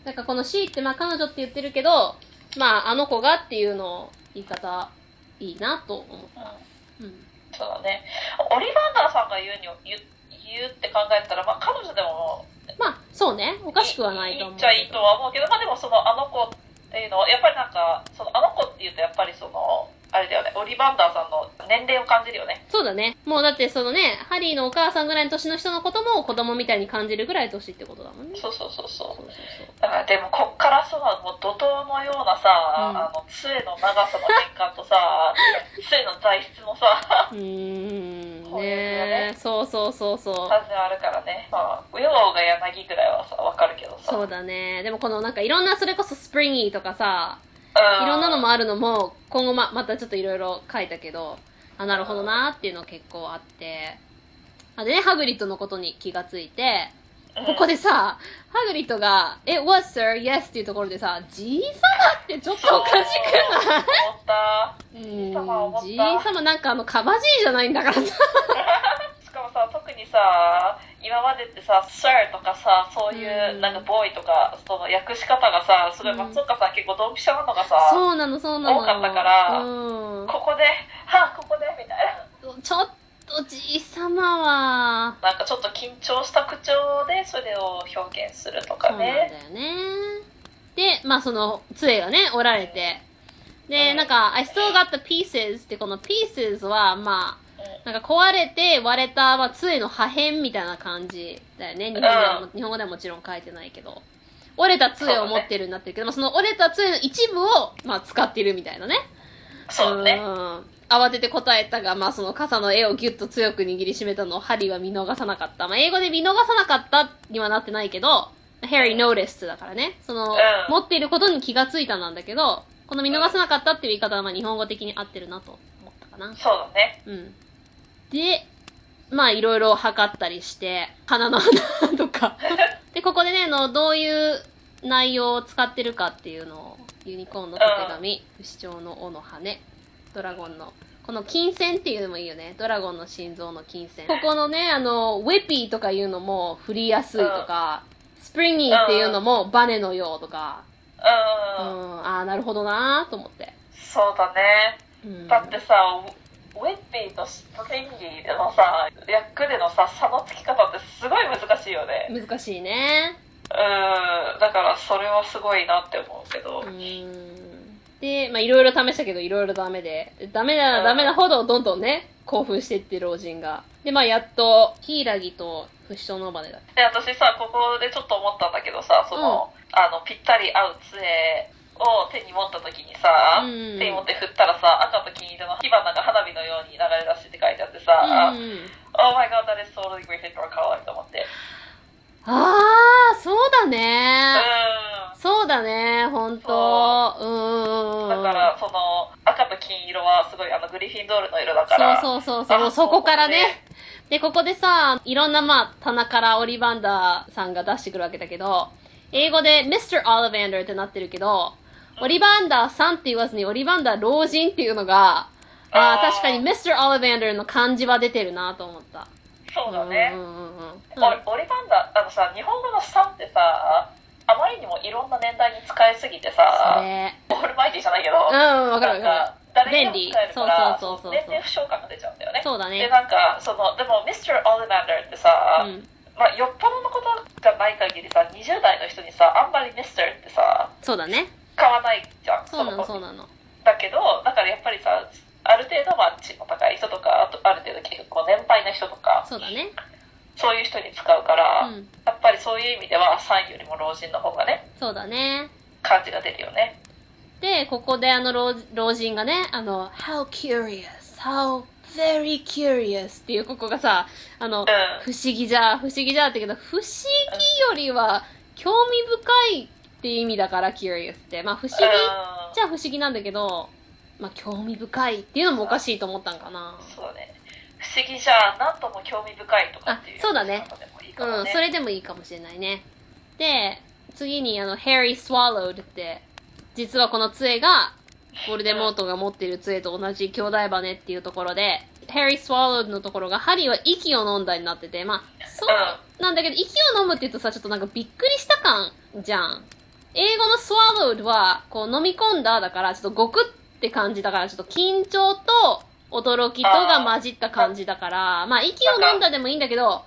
だからこの she ってまあ彼女って言ってるけど、まああの子がっていうのを言い方いいなと思った。うん。そうだね。オリバンダーさんが言うに言う言うって考えたら、まあ、彼女でもまあそうね、おかしくはないと思うけど。いいっちゃいいとは思うけどまあでもそのあの子っていうのはやっぱりなんかそのあの子っていうとやっぱりそのあれだよねオリバンダーさんの年齢を感じるよねそうだね。もうだってそのね、ハリーのお母さんぐらいの年の人のことも子供みたいに感じるぐらい年ってことだもんね。そうそうそうそうそうそうだからでもこっからそのもう怒涛のようなさ、うんあの杖の長さの変換とさ 杖の材質のさそう。ん、こういうのねそうそうそうそう。感じがあるからねまあウヨウが柳ぐらいはさわかるけどさそうだね。でもこのなんかいろんなそれこそスプリンギーとかさ、うんいろんなのもあるのも今後ままたちょっといろいろ書いたけど、あ、なるほどなっていうの結構あって。あでね、ハグリッドのことに気がついて、ここでさ、ハグリッドが、え、what sir? Yes っていうところでさ、じいさまってちょっとおかしくない？思ったうん様思ったじいさまなんかあの、かばじいじゃないんだからさ。しかもさ特にさ今までってさ「Sir」とかさそういううんなんかボーイとかその訳し方がさすごいうん松岡さん結構ドンピシャなのがさ、そうなの、そうなの。多かったからうん。ここで「はここで」みたいなちょっとじいさまは、なんかちょっと緊張した口調でそれを表現するとそうなんだかねよね。で、まあその、杖がね、折られて。で、うんなんか、I still got the pieces ってこの pieces は、まあ、なんか壊れて割れた、まあ、杖の破片みたいな感じだよね。日本ではも、日本語ではもちろん書いてないけど。折れた杖を持ってるんだってるけど、まあその折れた杖の一部を、まあ、使ってるみたいなね。そうね。ん慌てて答えたが、まあその傘の絵をギュッと強く握りしめたのをハリーは見逃さなかった。まあ英語で見逃さなかったにはなってないけど、Harry noticed だからね。その、ん持っていることに気がついたなんだけど、この見逃さなかったっていう言い方はまあ日本語的に合ってるなと思ったかな。そうだね。うん。で、まあいろいろ測ったりして、鼻の穴とか。で、ここでね、あの、どういう内容を使ってるかっていうのを、ユニコーンのたてがみ、不死鳥の尾の羽、ドラゴンの、この琴線っていうのもいいよね。ドラゴンの心臓の琴線。ここのね、あの、 whippy とかいうのも振りやすいとか、 springy っていうのもバネのようとか、う。うんん、ああ、なるほどなーと思って。そうだね。うん、だってさ、ウ whippy と springy でのさ、訳でのさ、差のつき方ってすごい難しいよね。難しいね。うん。だからそれはすごいなって思うけど。うーんで、まあいろいろ試したけどいろいろダメで、ダメならダメなほどどんどんね、興奮していって老人が。で、まあやっと、ヒイラギと不死鳥のバネだ。で、私さ、ここでちょっと思ったんだけどさ、その、あの、ぴったり合う杖を手に持った時にさ、うん手に持って振ったらさ、赤と金色の火花が花火のように流れ出してって書いてあってさ、うん。Oh my god, that is totally Gryffindor color と思って。あー、そうだうね。ん。そうだね、ほんと。うーん。だから、その、赤と金色はすごい、あの、グリフィンドールの色だから。そうそうそうそう、あそこからね。で、ここでさ、いろんなまあ、棚からオリバンダーさんが出してくるわけだけど、英語で Mr. Ollivander ってなってるけど、オリバンダーさんって言わずにオリバンダー老人っていうのが、ああ、確かに Mr. Ollivander の漢字は出てるなと思った。そうだね。うんうんうんうん。オリオリバンダー、あのさ、日本語のさんってさ、あまりにもいろんな年代に使いすぎてそさ、れ。オールマイティじゃないけど、うん、わかるわかなんか誰にでも便利そうそうそうそう年齢不詳感が出ちゃうんだよねる。。そうだで、ね。なんか、その、でも、Mr. Ollivander ってさ、うん。まあ、よっぽどのことがない限りさ、20代の人にさ、あんまり Mr. ってさ、そうだね。買わないじゃん。そうなの、のそうなの。だけど、だからやっぱりさ、ある程度、まあ、地の高い人とか、あとある程度結構年配の人とか、そうだね。そういう人に使うから、うん。やっぱりそういう意味では、さんよりも老人の方がね、そうだね。感じが出るよね。で、ここであの老老人がね、あの、how curious, how very curious っていうここがさ、あの、うん不思議じゃ、不思議じゃって言うけど、不思議よりは興味深いっていう意味だから curious って。まあ不思議うん。じゃ不思議なんだけど、まあ興味深いっていうのもおかしいと思ったんかな。そうだね。不思議じゃ、なんとも興味深いとかっていう。あそうだねいいかもうん、ねそれでもいいかもしれないね。で、次にあの、Harry swallowed って、実はこの杖が、ボルデモートが持っている杖と同じ兄弟バネっていうところで、Harry swallowed のところが、ハリーは息を飲んだになってて、まあ、そうなんだけど、息を飲むって言うとさ、ちょっとなんかびっくりした感じゃん。英語の swallowed は、こう飲み込んだだから、ちょっとゴクって感じだから、ちょっと緊張と驚きとが混じった感じだから、まあ息を飲んだでもいいんだけど、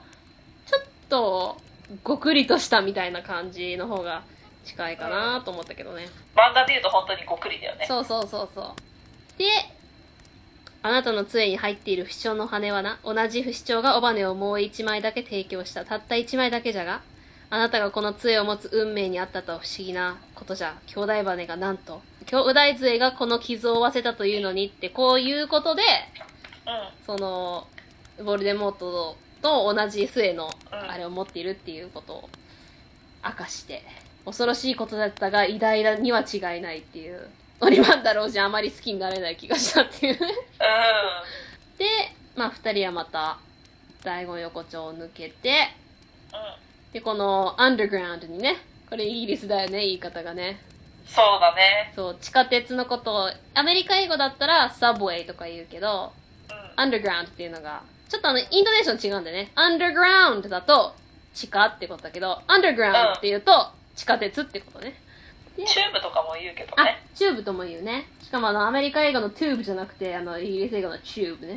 ちょっと、ごくりとしたみたいな感じの方が近いかなと思ったけどね。漫画で言うと本当にごくりだよね。そうそうそうそう。で、あなたの杖に入っている不死鳥の羽はな、同じ不死鳥が尾羽をもう一枚だけ提供した。たった一枚だけじゃが、あなたがこの杖を持つ運命にあったとは不思議なことじゃ。兄弟羽がなんと、兄弟杖がこの傷を負わせたというのにって、こういうことで、うん。その、ボルデモートと同じ杖のうんあれを持っているっていうことを明かして、恐ろしいことだったが偉大には違いないっていう、オリバンダロージあまり好きになれない気がしたっていうで、まあ二人はまた、ダイアゴン横丁を抜けて。で、この、 underground にね、これイギリスだよね、言い方がね。そうだね。そう、地下鉄のことを、アメリカ英語だったら、 subway とか言うけど、うん。 underground っていうのが、ちょっとあの、イントネーション違うんでね。 underground だと、地下ってことだけど、 underground っていうと、地下鉄ってことね。でチューブとかも言うけどあね。、チューブとも言うね。しかもあの、アメリカ英語のトゥーブじゃなくて、あの、イギリス英語のチューブね。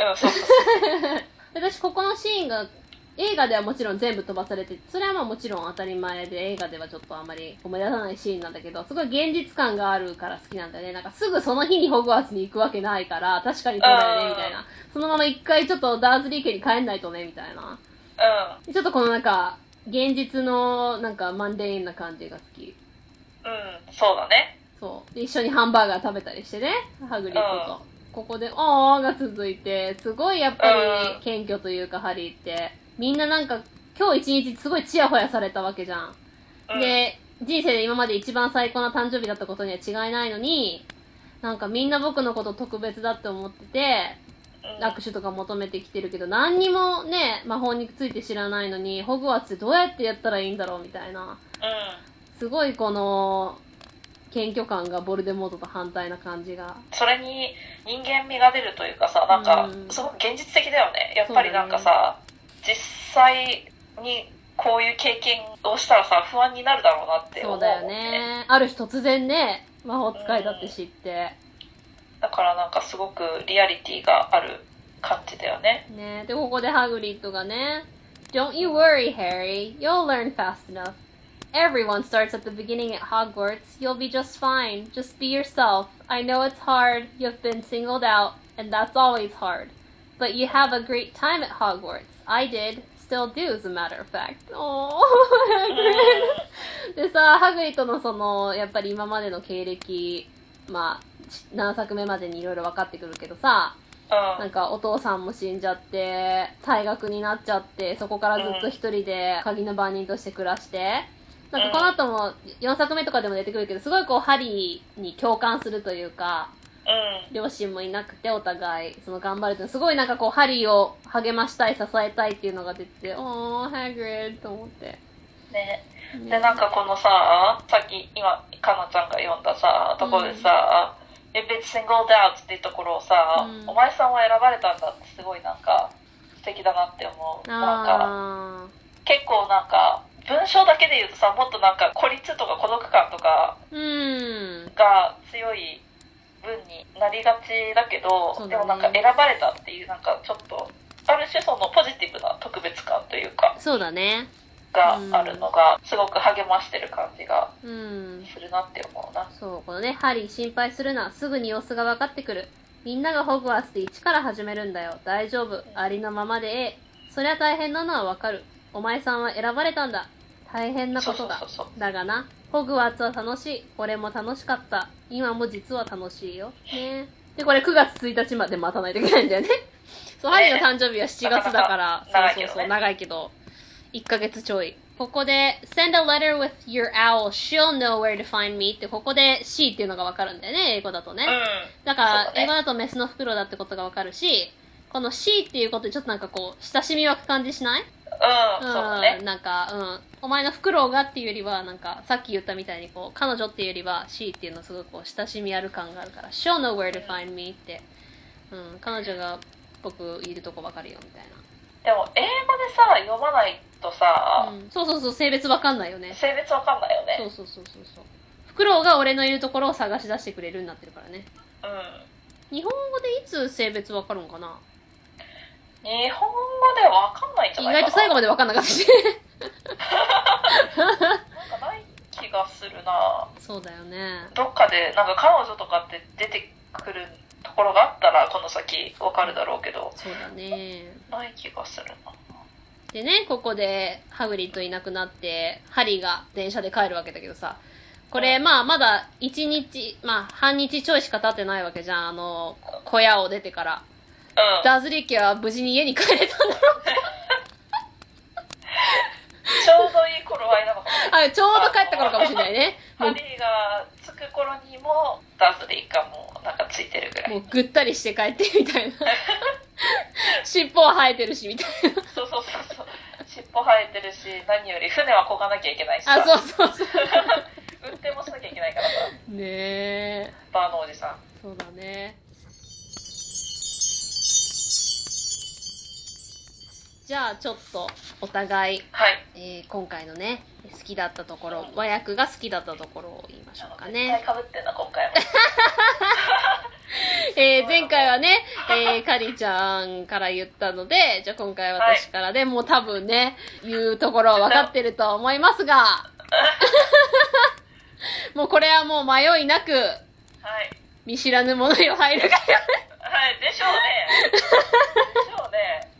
うん、そうそうそう。私、ここのシーンが映画ではもちろん全部飛ばされて、それはまあもちろん当たり前で、映画ではちょっとあんまり思い出さないシーンなんだけど、すごい現実感があるから好きなんだよね。なんかすぐその日にホグワーツに行くわけないから、確かにそうだよね、みたいな。そのまま一回ちょっとダーズリー家に帰んないとね、みたいな。うちょっとこのなんか、現実のなんかマンデーンな感じが好き。ん。うん、そうだね。そう。で、一緒にハンバーガー食べたりしてね、ハグリッドと。ここで、あーが続いて、すごいやっぱうんり謙虚というか、ハリーって。みんななんか、今日一日すごいチヤホヤされたわけじゃん。うん、で、人生で今まで一番最高な誕生日だったことには違いないのに、なんかみんな僕のこと特別だって思ってて、うん、握手とか求めてきてるけど、何にもね、魔法について知らないのに、ホグワーツってどうやってやったらいいんだろうみたいな。うん。すごいこの、謙虚感がボルデモートと反対な感じが。それに人間味が出るというかさ、なんかうん、すごく現実的だよね。やっぱりなんかさ、実際にこういう経験をしたらさ、不安になるだろうなって思うもんそうだよ。ね。ある日突然ね、魔法使いだって知って。だからなんかすごくリアリティがある感じだよね。ねで、ここでハグリッドがね、Don't you worry, Harry. You'll learn fast enough. Everyone starts at the beginning at Hogwarts. You'll be just fine. Just be yourself. I know it's hard. You've been singled out, and that's always hard. But you have a great time at Hogwarts. I did. Still do, as a matter of fact. Oh, Hagrid. でさ、ハグリッドのその、やっぱり今までの経歴、まあ、何作目までにいろいろ分かってくるけどさ、うん。なんかお父さんも死んじゃって、退学になっちゃって、そこからずっと一人で鍵の番人として暮らして、なんかこの後も4作目とかでも出てくるけど、すごいこうハリーに共感するというか、うん。両親もいなくてお互い、その頑張るってすごいなんかこうハリーを励ましたい、支えたいっていうのが出てて、おー、ハグリッドと思って。ね。ねで、なんかこのさ、さっき今、かなちゃんが読んださ、ところでさ、If it's singled out っていうところをさ、うんお前さんは選ばれたんだってすごいなんか素敵だなって思う。なんか、あ結構なんか、文章だけで言うとさ、もっとなんか孤立とか孤独感とか。が強い文になりがちだけど、ねでもなんか選ばれたっていうなんかちょっと、ある種そのポジティブな特別感というか、そうだね。があるのが、すごく励ましてる感じがうん。するなって思うな。そう、このね、ハリー心配するな。すぐに様子が分かってくる。みんながホグワーツで一から始めるんだよ。大丈夫。ありのままでええ。そりゃ大変なのはわかる。お前さんは選ばれたんだ。大変なことだ。だがな、ホグワーツは楽しい。俺も楽しかった。今も実は楽しいよ。ねで、これ9月1日まで待たないといけないんだよね。そう、ハリーの誕生日は7月だから、そうそうそう、長いけど、1ヶ月ちょい。ここで、send a letter with your owl, she'll know where to find me って、ここで she っていうのがわかるんだよね、英語だとね。うん。だから、ね英語だとメスの袋だってことがわかるし、この she っていうことでちょっとなんかこう、親しみ湧く感じしない？うん、そうだね。なんか、うん。お前のフクロウがっていうよりは、なんか、さっき言ったみたいに、こう、彼女っていうよりは、she っていうのはすごくこう、親しみある感があるから、she'll know where to find me って、うん、彼女が僕いるとこわかるよ、みたいでも、英語でさ、読まないとさな。、うん。そうそうそう、性別わかんないよね。性別わかんないよね。そうそうそうそうそう。フクロウが俺のいるところを探し出してくれるになってるからね。うん。日本語でいつ性別わかるんかな？日本語ではわかんないんじゃ意ないかな。外と最後までわかんなかったし。なんかない気がするなそうだよね。どっかで、なんか彼女とかって出てくるところがあったら、この先わかるだろうけど、そうだね。ない気がするなでね、ここでハグリッドいなくなって、ハリーが電車で帰るわけだけどさ、これ、まあ、まだ1日、まあ、半日ちょいしか経ってないわけじゃん、あの、小屋を出てから。うん。ダーズリー家は無事に家に帰れたんだろうちょうどいい頃合いなのかもしれない。あ、ちょうど帰った頃かもしれないね。ハリーが着く頃にも、ダーズリーがもうなんかついてるぐらい。もうぐったりして帰ってみたいな。尻尾は生えてるし、みたいな。そうそうそうそう。尻尾生えてるし、何より船は漕がなきゃいけないしさ。あ、そうそうそう。運転もしなきゃいけないからさ。ねえ。バーのおじさん。そうだね。じゃあ、ちょっと、お互い、はい。えー今回のね、好きだったところ、和訳が好きだったところを言いましょうか絶ね。対被ってんな、今回も。えー前回はね、えー、かりちゃんから言ったので、じゃあ今回は私からで、もう多分ね、言うところは分かってると思いますが、もうこれはもう迷いなく、はい。見知らぬものよ入るがよはい、でしょうね。でしょうね。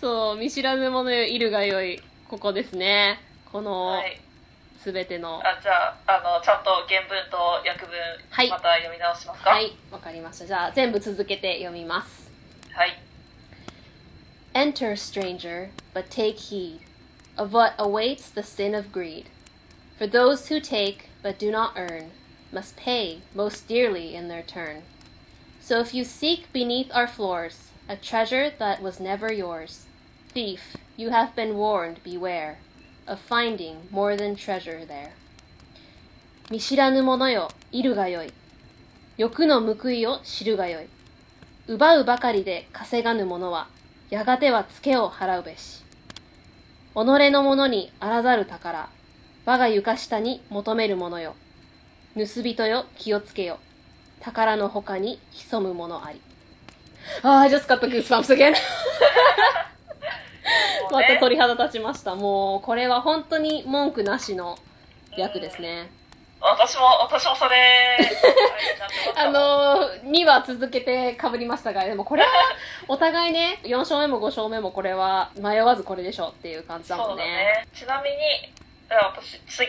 そう、見知らぬものよいるがよい、ここですね。このは、い。すべての。あ、じゃあ、あの、ちゃんと原文と訳文、はいまた読み直しますかはい、わかりました。じゃあ全部続けて読みます。はい。Enter, stranger, but take heed of what awaits the sin of greed. For those who take but do not earn must pay most dearly in their turn. So if you seek beneath our floors a treasure that was never yours, thief, you have been warned, beware of finding more than treasure there. 見知らぬ者よ、いるがよい。欲の報いを知るがよい。奪うばかりで稼がぬ者は、やがてはツケを払うべし。己のものにあらざる宝、我が床下に求める者よ。盗人よ、気をつけよ。宝の他に潜むものあり。ああ、I just got the goosebumps again. また鳥肌立ちました。もう、これは本当に文句なしの役ですね。私も、私もそれ、あのー、2話続けて被りましたが、でもこれは、お互いね、4勝目も5勝目もこれは迷わずこれでしょっていう感じだもそうんだね。ね。ちなみに、私、次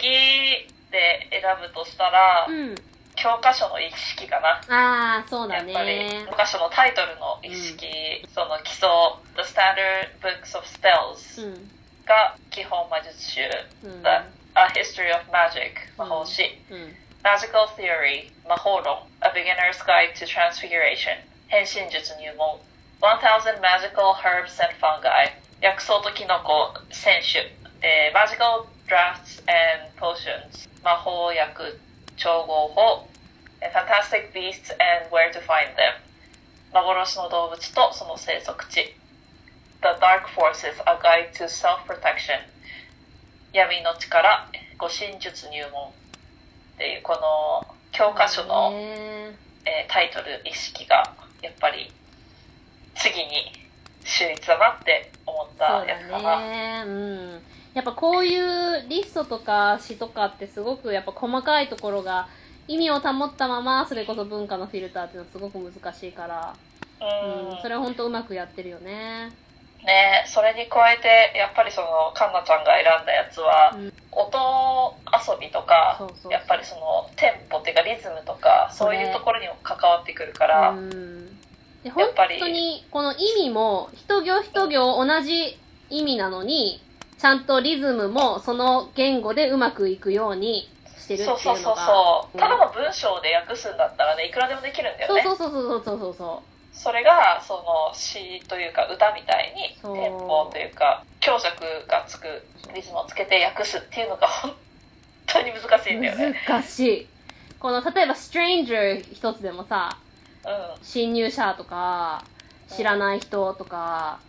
で選ぶとしたら、うん。教科書の一式かな。ああ、そうだやっぱりね、。教科書のタイトルの一式、その基礎、The Standard Books of う Spells ん。が基本魔術集、うん。The A History of Magic 魔法史、うん。Magical Theory 魔法論 A Beginner's Guide to Transfiguration 変身術入門1000 Magical Herbs and Fungi 薬草とキノコ選手、えー Magical Drafts and Potions 魔法薬調合法えー Fantastic Beasts and Where to Find Them 幻の動物とその生息地 The Dark Forces A Guide to Self-Protection 闇の力護身術入門っていうこの教科書の、ねえータイトル意識がやっぱり次に秀逸だなって思ったやつかな。だね。うん。やっぱこういうリストとか詩とかってすごくやっぱ細かいところが意味を保ったままそれこそ文化のフィルターっていうのはすごく難しいから、うん。うん、それは本当うまくやってるよね。ねそれに加えてやっぱりそのカンナちゃんが選んだやつは、うん。音遊びとかやっぱりそのテンポっていうかリズムとかそういうところにも関わってくるから、うん。で、や本当にこの意味も一行一行同じ意味なのに、ちゃんとリズムもその言語でうまくいくようにしてるっていうのが。そうそうそうそう、うんただの文章で訳すんだったらねいくらでもできるんだよねそうそうそうそうそうそうそう。それがその詩というか歌みたいにテンポというか強弱がつくリズムをつけて訳すっていうのが 本当に難しいんだよね。難しい。この、例えば、stranger 一つでもさ、うんうん侵入者とか、知らない人とか、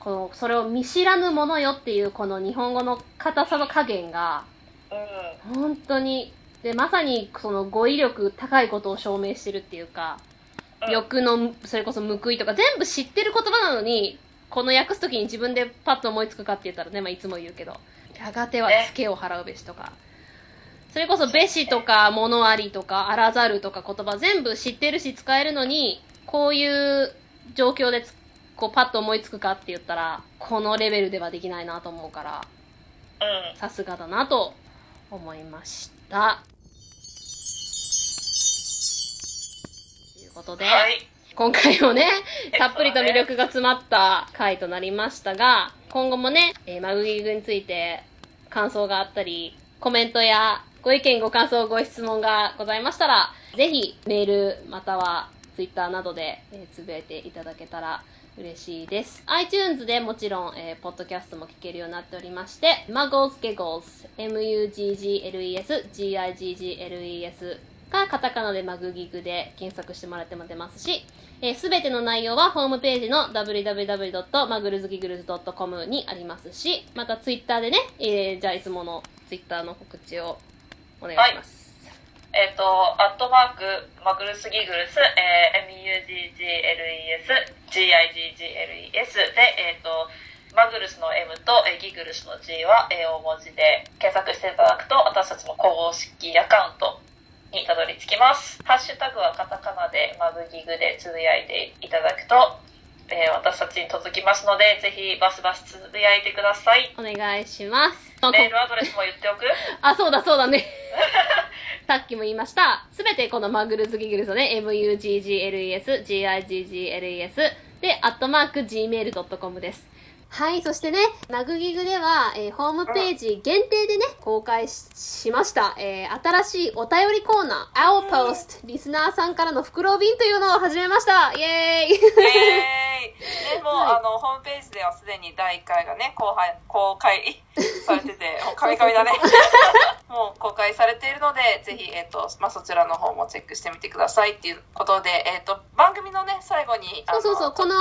この、それを見知らぬものよっていう、この日本語の硬さの加減が、うん。本当に、で、まさにその語彙力高いことを証明してるっていうか、うん。欲の、それこそ報いとか、全部知ってる言葉なのに、この訳すときに自分でパッと思いつくかって言ったらね、まあいつも言うけど、やがてはツケを払うべしとか、それこそべしとか、物ありとか、あらざるとか言葉全部知ってるし使えるのに、こういう状況でつこうパッと思いつくかって言ったら、このレベルではできないなと思うから、うん。さすがだなと思いました。ということで、はい。今回もね、たっぷりと魅力が詰まった回となりましたが、今後もね、えーマグギグについて感想があったり、コメントやご意見、ご感想、ご質問がございましたら、ぜひメールまたはツイッターなどで、えーつぶやいていただけたら嬉しいです。iTunes でもちろん、えーポッドキャストも聞けるようになっておりまして、Muggles Giggles、M-U-G-G-L-E-S、G-I-G-G-L-E-S かカタカナでマグギグで検索してもらっても出ますし、す、べ、ての内容はホームページの www.maglesgiggles.com にありますし、またツイッターでね、えーじゃあいつものツイッターの告知をお願いします。えっ、と、アットマーク、マグルスギグルス、えー MUGGLES、GIGGLES で、えっ、と、マグルスの M と、えーギグルスの G は、えー大文字で検索していただくと、私たちの公式アカウントにたどり着きます。ハッシュタグはカタカナでマグギグでつぶやいていただくと、えー私たちに届きますので、ぜひバスバスつぶやいてください。お願いします。メールアドレスも言っておく？あ、そうだそうだね。さっきも言いました。すべてこのマグルズギグルスのね、MUGGLES、GIGGLES で、アットマーク Gmail.com です。はい、そしてね、マグギグでは、えーホームページ限定でね、公開ししました、えー新しいお便りコーナー、Our Post、リスナーさんからの袋便というのを始めました。イエーイイエーイ でも、はいあの、ホームページではすでに第1回がね、公開、公開されてて、もうカミカミだね。もう公開されているので、ぜひ、えっ、と、まあ、そちらの方もチェックしてみてくださいっていうことで、えっ、と、番組のね、最後に、そうそうそう、この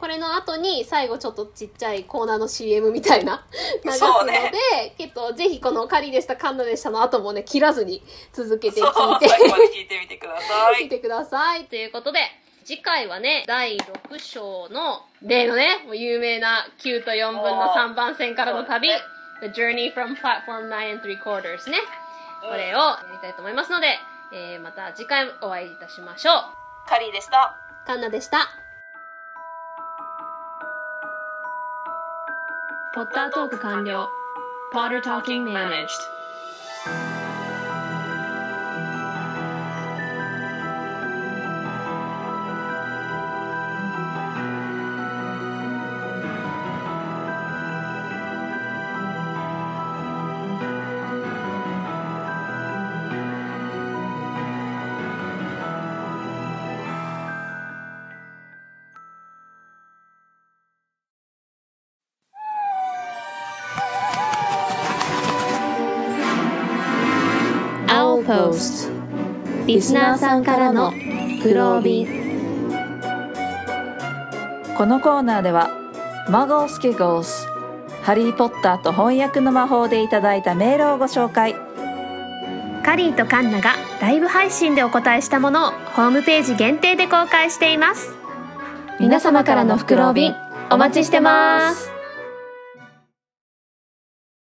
これの後に最後ちょっとちっちゃいコーナーの CM みたいな流すので、ねえっと、ぜひこのカリでした、カンナでしたの後もね、切らずに続けて聞いて、聞いてみてください。聞いてください。ということで、次回はね、第6章の、例のね、もう有名な9と4分の3番線からの旅、そ The Journey from Platform 9 and 3 Quarters ね。これをやりたいと思いますので、えー、また次回お会いいたしましょう。カリーでした。カンナでした。ポッタートーク完了 Potter Talking Managed リスナーさんからのグロービンこのコーナーでは「マゴスケゴース」「ハリー・ポッター」と翻訳の魔法でいただいたメールをご紹介。カリーとカンナがライブ配信でお答えしたものをホームページ限定で公開しています。皆様からの袋便お待ちしてます